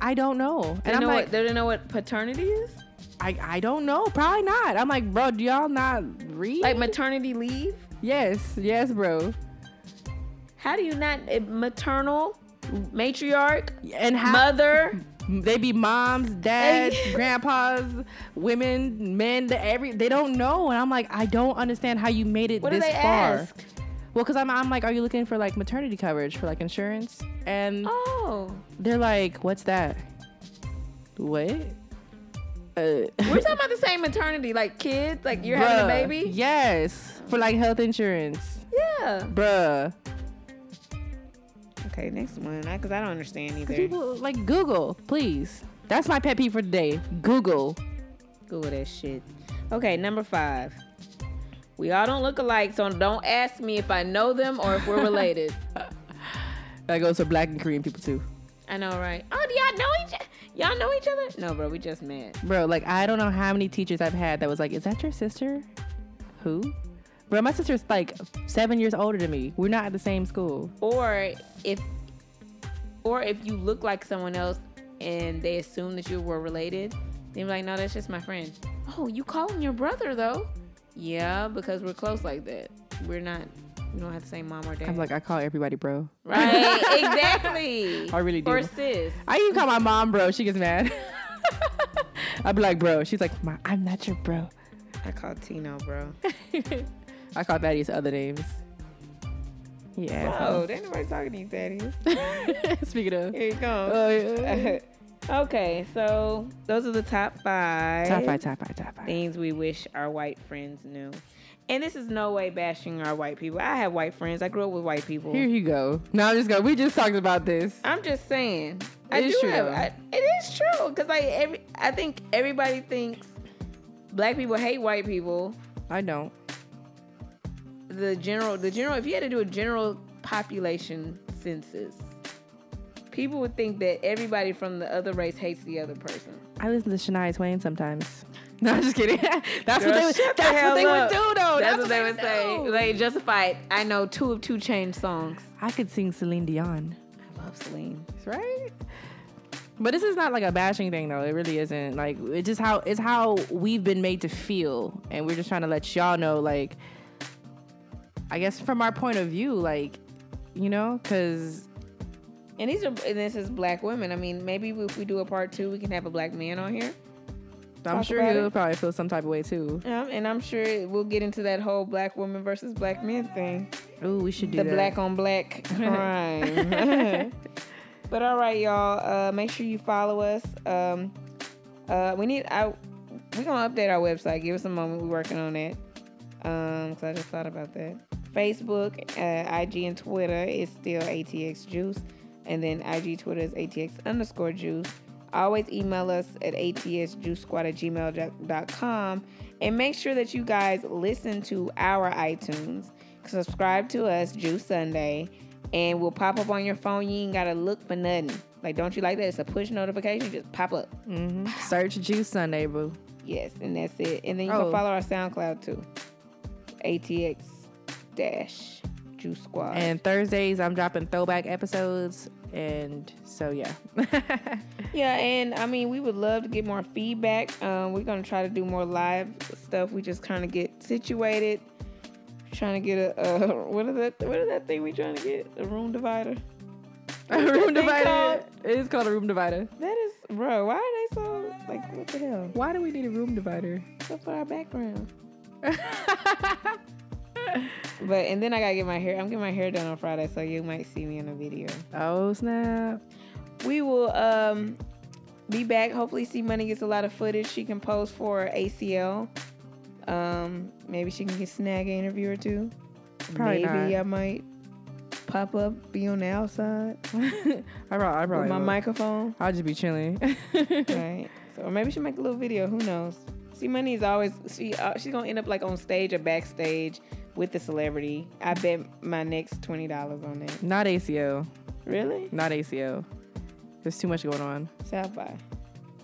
I don't know. And They I'm like, what, they don't know what paternity is? I, I don't know. Probably not. I'm like, bro, do y'all not read? Like maternity leave? yes, yes, bro. How do you not eh, maternal, matriarch, And how mother? they be moms, dads, grandpas, women, men, the every they don't know. And I'm like, I don't understand how you made it What do this they far. ask? Well, because I'm, I'm like, are you looking for like maternity coverage for like insurance? And Oh, they're like, what's that? What? Uh, we're talking about the same maternity, like kids, like you're having a bruh, baby. Yes, for like health insurance, Yeah. bruh. Okay, next one, because I don't understand 'Cause People like Google, please. That's my pet peeve for today. Google. Google that shit. Okay, number five. We all don't look alike, so don't ask me if I know them or if we're related. That goes for black and Korean people too. I know, right? Oh, do y'all know each? Y'all know each other? No, bro, we just met. Bro, like I don't know how many teachers I've had that was like, "Is that your sister?" Who? Bro, my sister's like seven years older than me. We're not at the same school. Or if, or if you look like someone else and they assume that you were related, they're like, no, that's just my friend. Oh, you call him your brother though? Yeah, because we're close like that. We're not. We don't have the same mom or dad. I'm like, I call everybody bro. right? exactly. I really do. Or sis. I even call my mom bro. She gets mad. I'd be like, bro. She's like, "Ma, I'm not your bro. I call Tino, bro. I call Thaddeus other names. Yeah. Oh, ain't nobody talking to you, Thaddeus. Speaking of. Here you go. Oh, yeah. okay, so those are the top five, top five, top five, top five. things we wish our white friends knew. And this is no way bashing our white people. I have white friends. I grew up with white people. Here you go. No, I'm just going. We just talked about this. I'm just saying. I It is do true, have. I, it is true because like every, I think everybody thinks black people hate white people. I don't. The general, the general. If you had to do a general population census, people would think that everybody from the other race hates the other person. I listen to Shania Twain sometimes. No, I'm just kidding. that's Girl, what they would. That's what they up. would do, though. That's, what they would say. Like justify it. I know two of two change songs. I could sing Celine Dion. I love Celine. right? But this is not like a bashing thing though. It really isn't. Like it's just how it's how we've been made to feel, and we're just trying to let y'all know, like, I guess from our point of view, like, you know, because And these are and this is black women. I mean, maybe if we do a part two, we can have a black man on here. I'm sure he'll it. probably feel some type of way too. Um, and I'm sure we'll get into that whole black woman versus black men thing. Ooh, we should do the that. black on black crime. but all right, y'all. Uh, make sure you follow us. Um, uh, we need. I we're gonna update our website. Give us a moment. We're working on that. Um, cause I just thought about that. Facebook, uh, IG, and Twitter is still ATX Juice, and then IG Twitter is ATX underscore Juice. Always email us at atxjuicesquad at gmail.com and make sure that you guys listen to our iTunes. Subscribe to us, Juice Sunday, and we'll pop up on your phone. You ain't gotta look for nothing. Like, don't you like that? It's a push notification, just pop up. hmm Search Juice Sunday, boo. Yes, and that's it. And then you Oh. can follow our SoundCloud too. ATX dash Juice Squad. And Thursdays, I'm dropping throwback episodes, and so yeah. Yeah, and I mean, we would love to get more feedback. Um, we're gonna try to do more live stuff. We just kind of get situated. Trying to get a uh, what is that? What is that thing we trying to get? A room divider. a What's room divider. called? It is called a room divider. That is, bro. Why are they so like? What the hell? Why do we need a room divider? So for our background? but and then I gotta get my hair. I'm getting my hair done on Friday, so you might see me in a video. Oh snap! We will um be back. Hopefully, C Money gets a lot of footage she can post for ACL. Um, maybe she can get snag an interview or two. Probably maybe not. I might pop up, be on the outside I probably, I probably with my microphone. I'll just be chilling. right. So or maybe she'll make a little video. Who knows? C Money is always she. Uh, she's gonna end up like on stage or backstage with the celebrity. I bet my next twenty dollars on that. Not ACL. Really? Not ACL. There's too much going on. South by.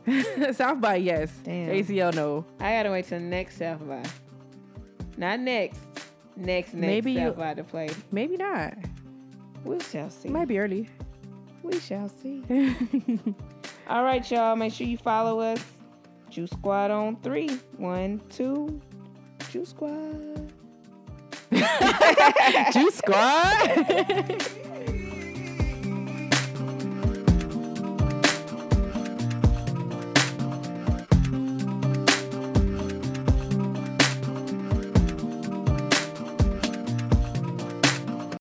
South by yes. Damn. ACL no. I gotta wait till next South by. Not next. Next next Maybe South you- by to play. Maybe not. We shall see. Might be early. We shall see. All right, y'all. Make sure you follow us. Juice Squad on three. One, two. Juice Squad. Juice Squad.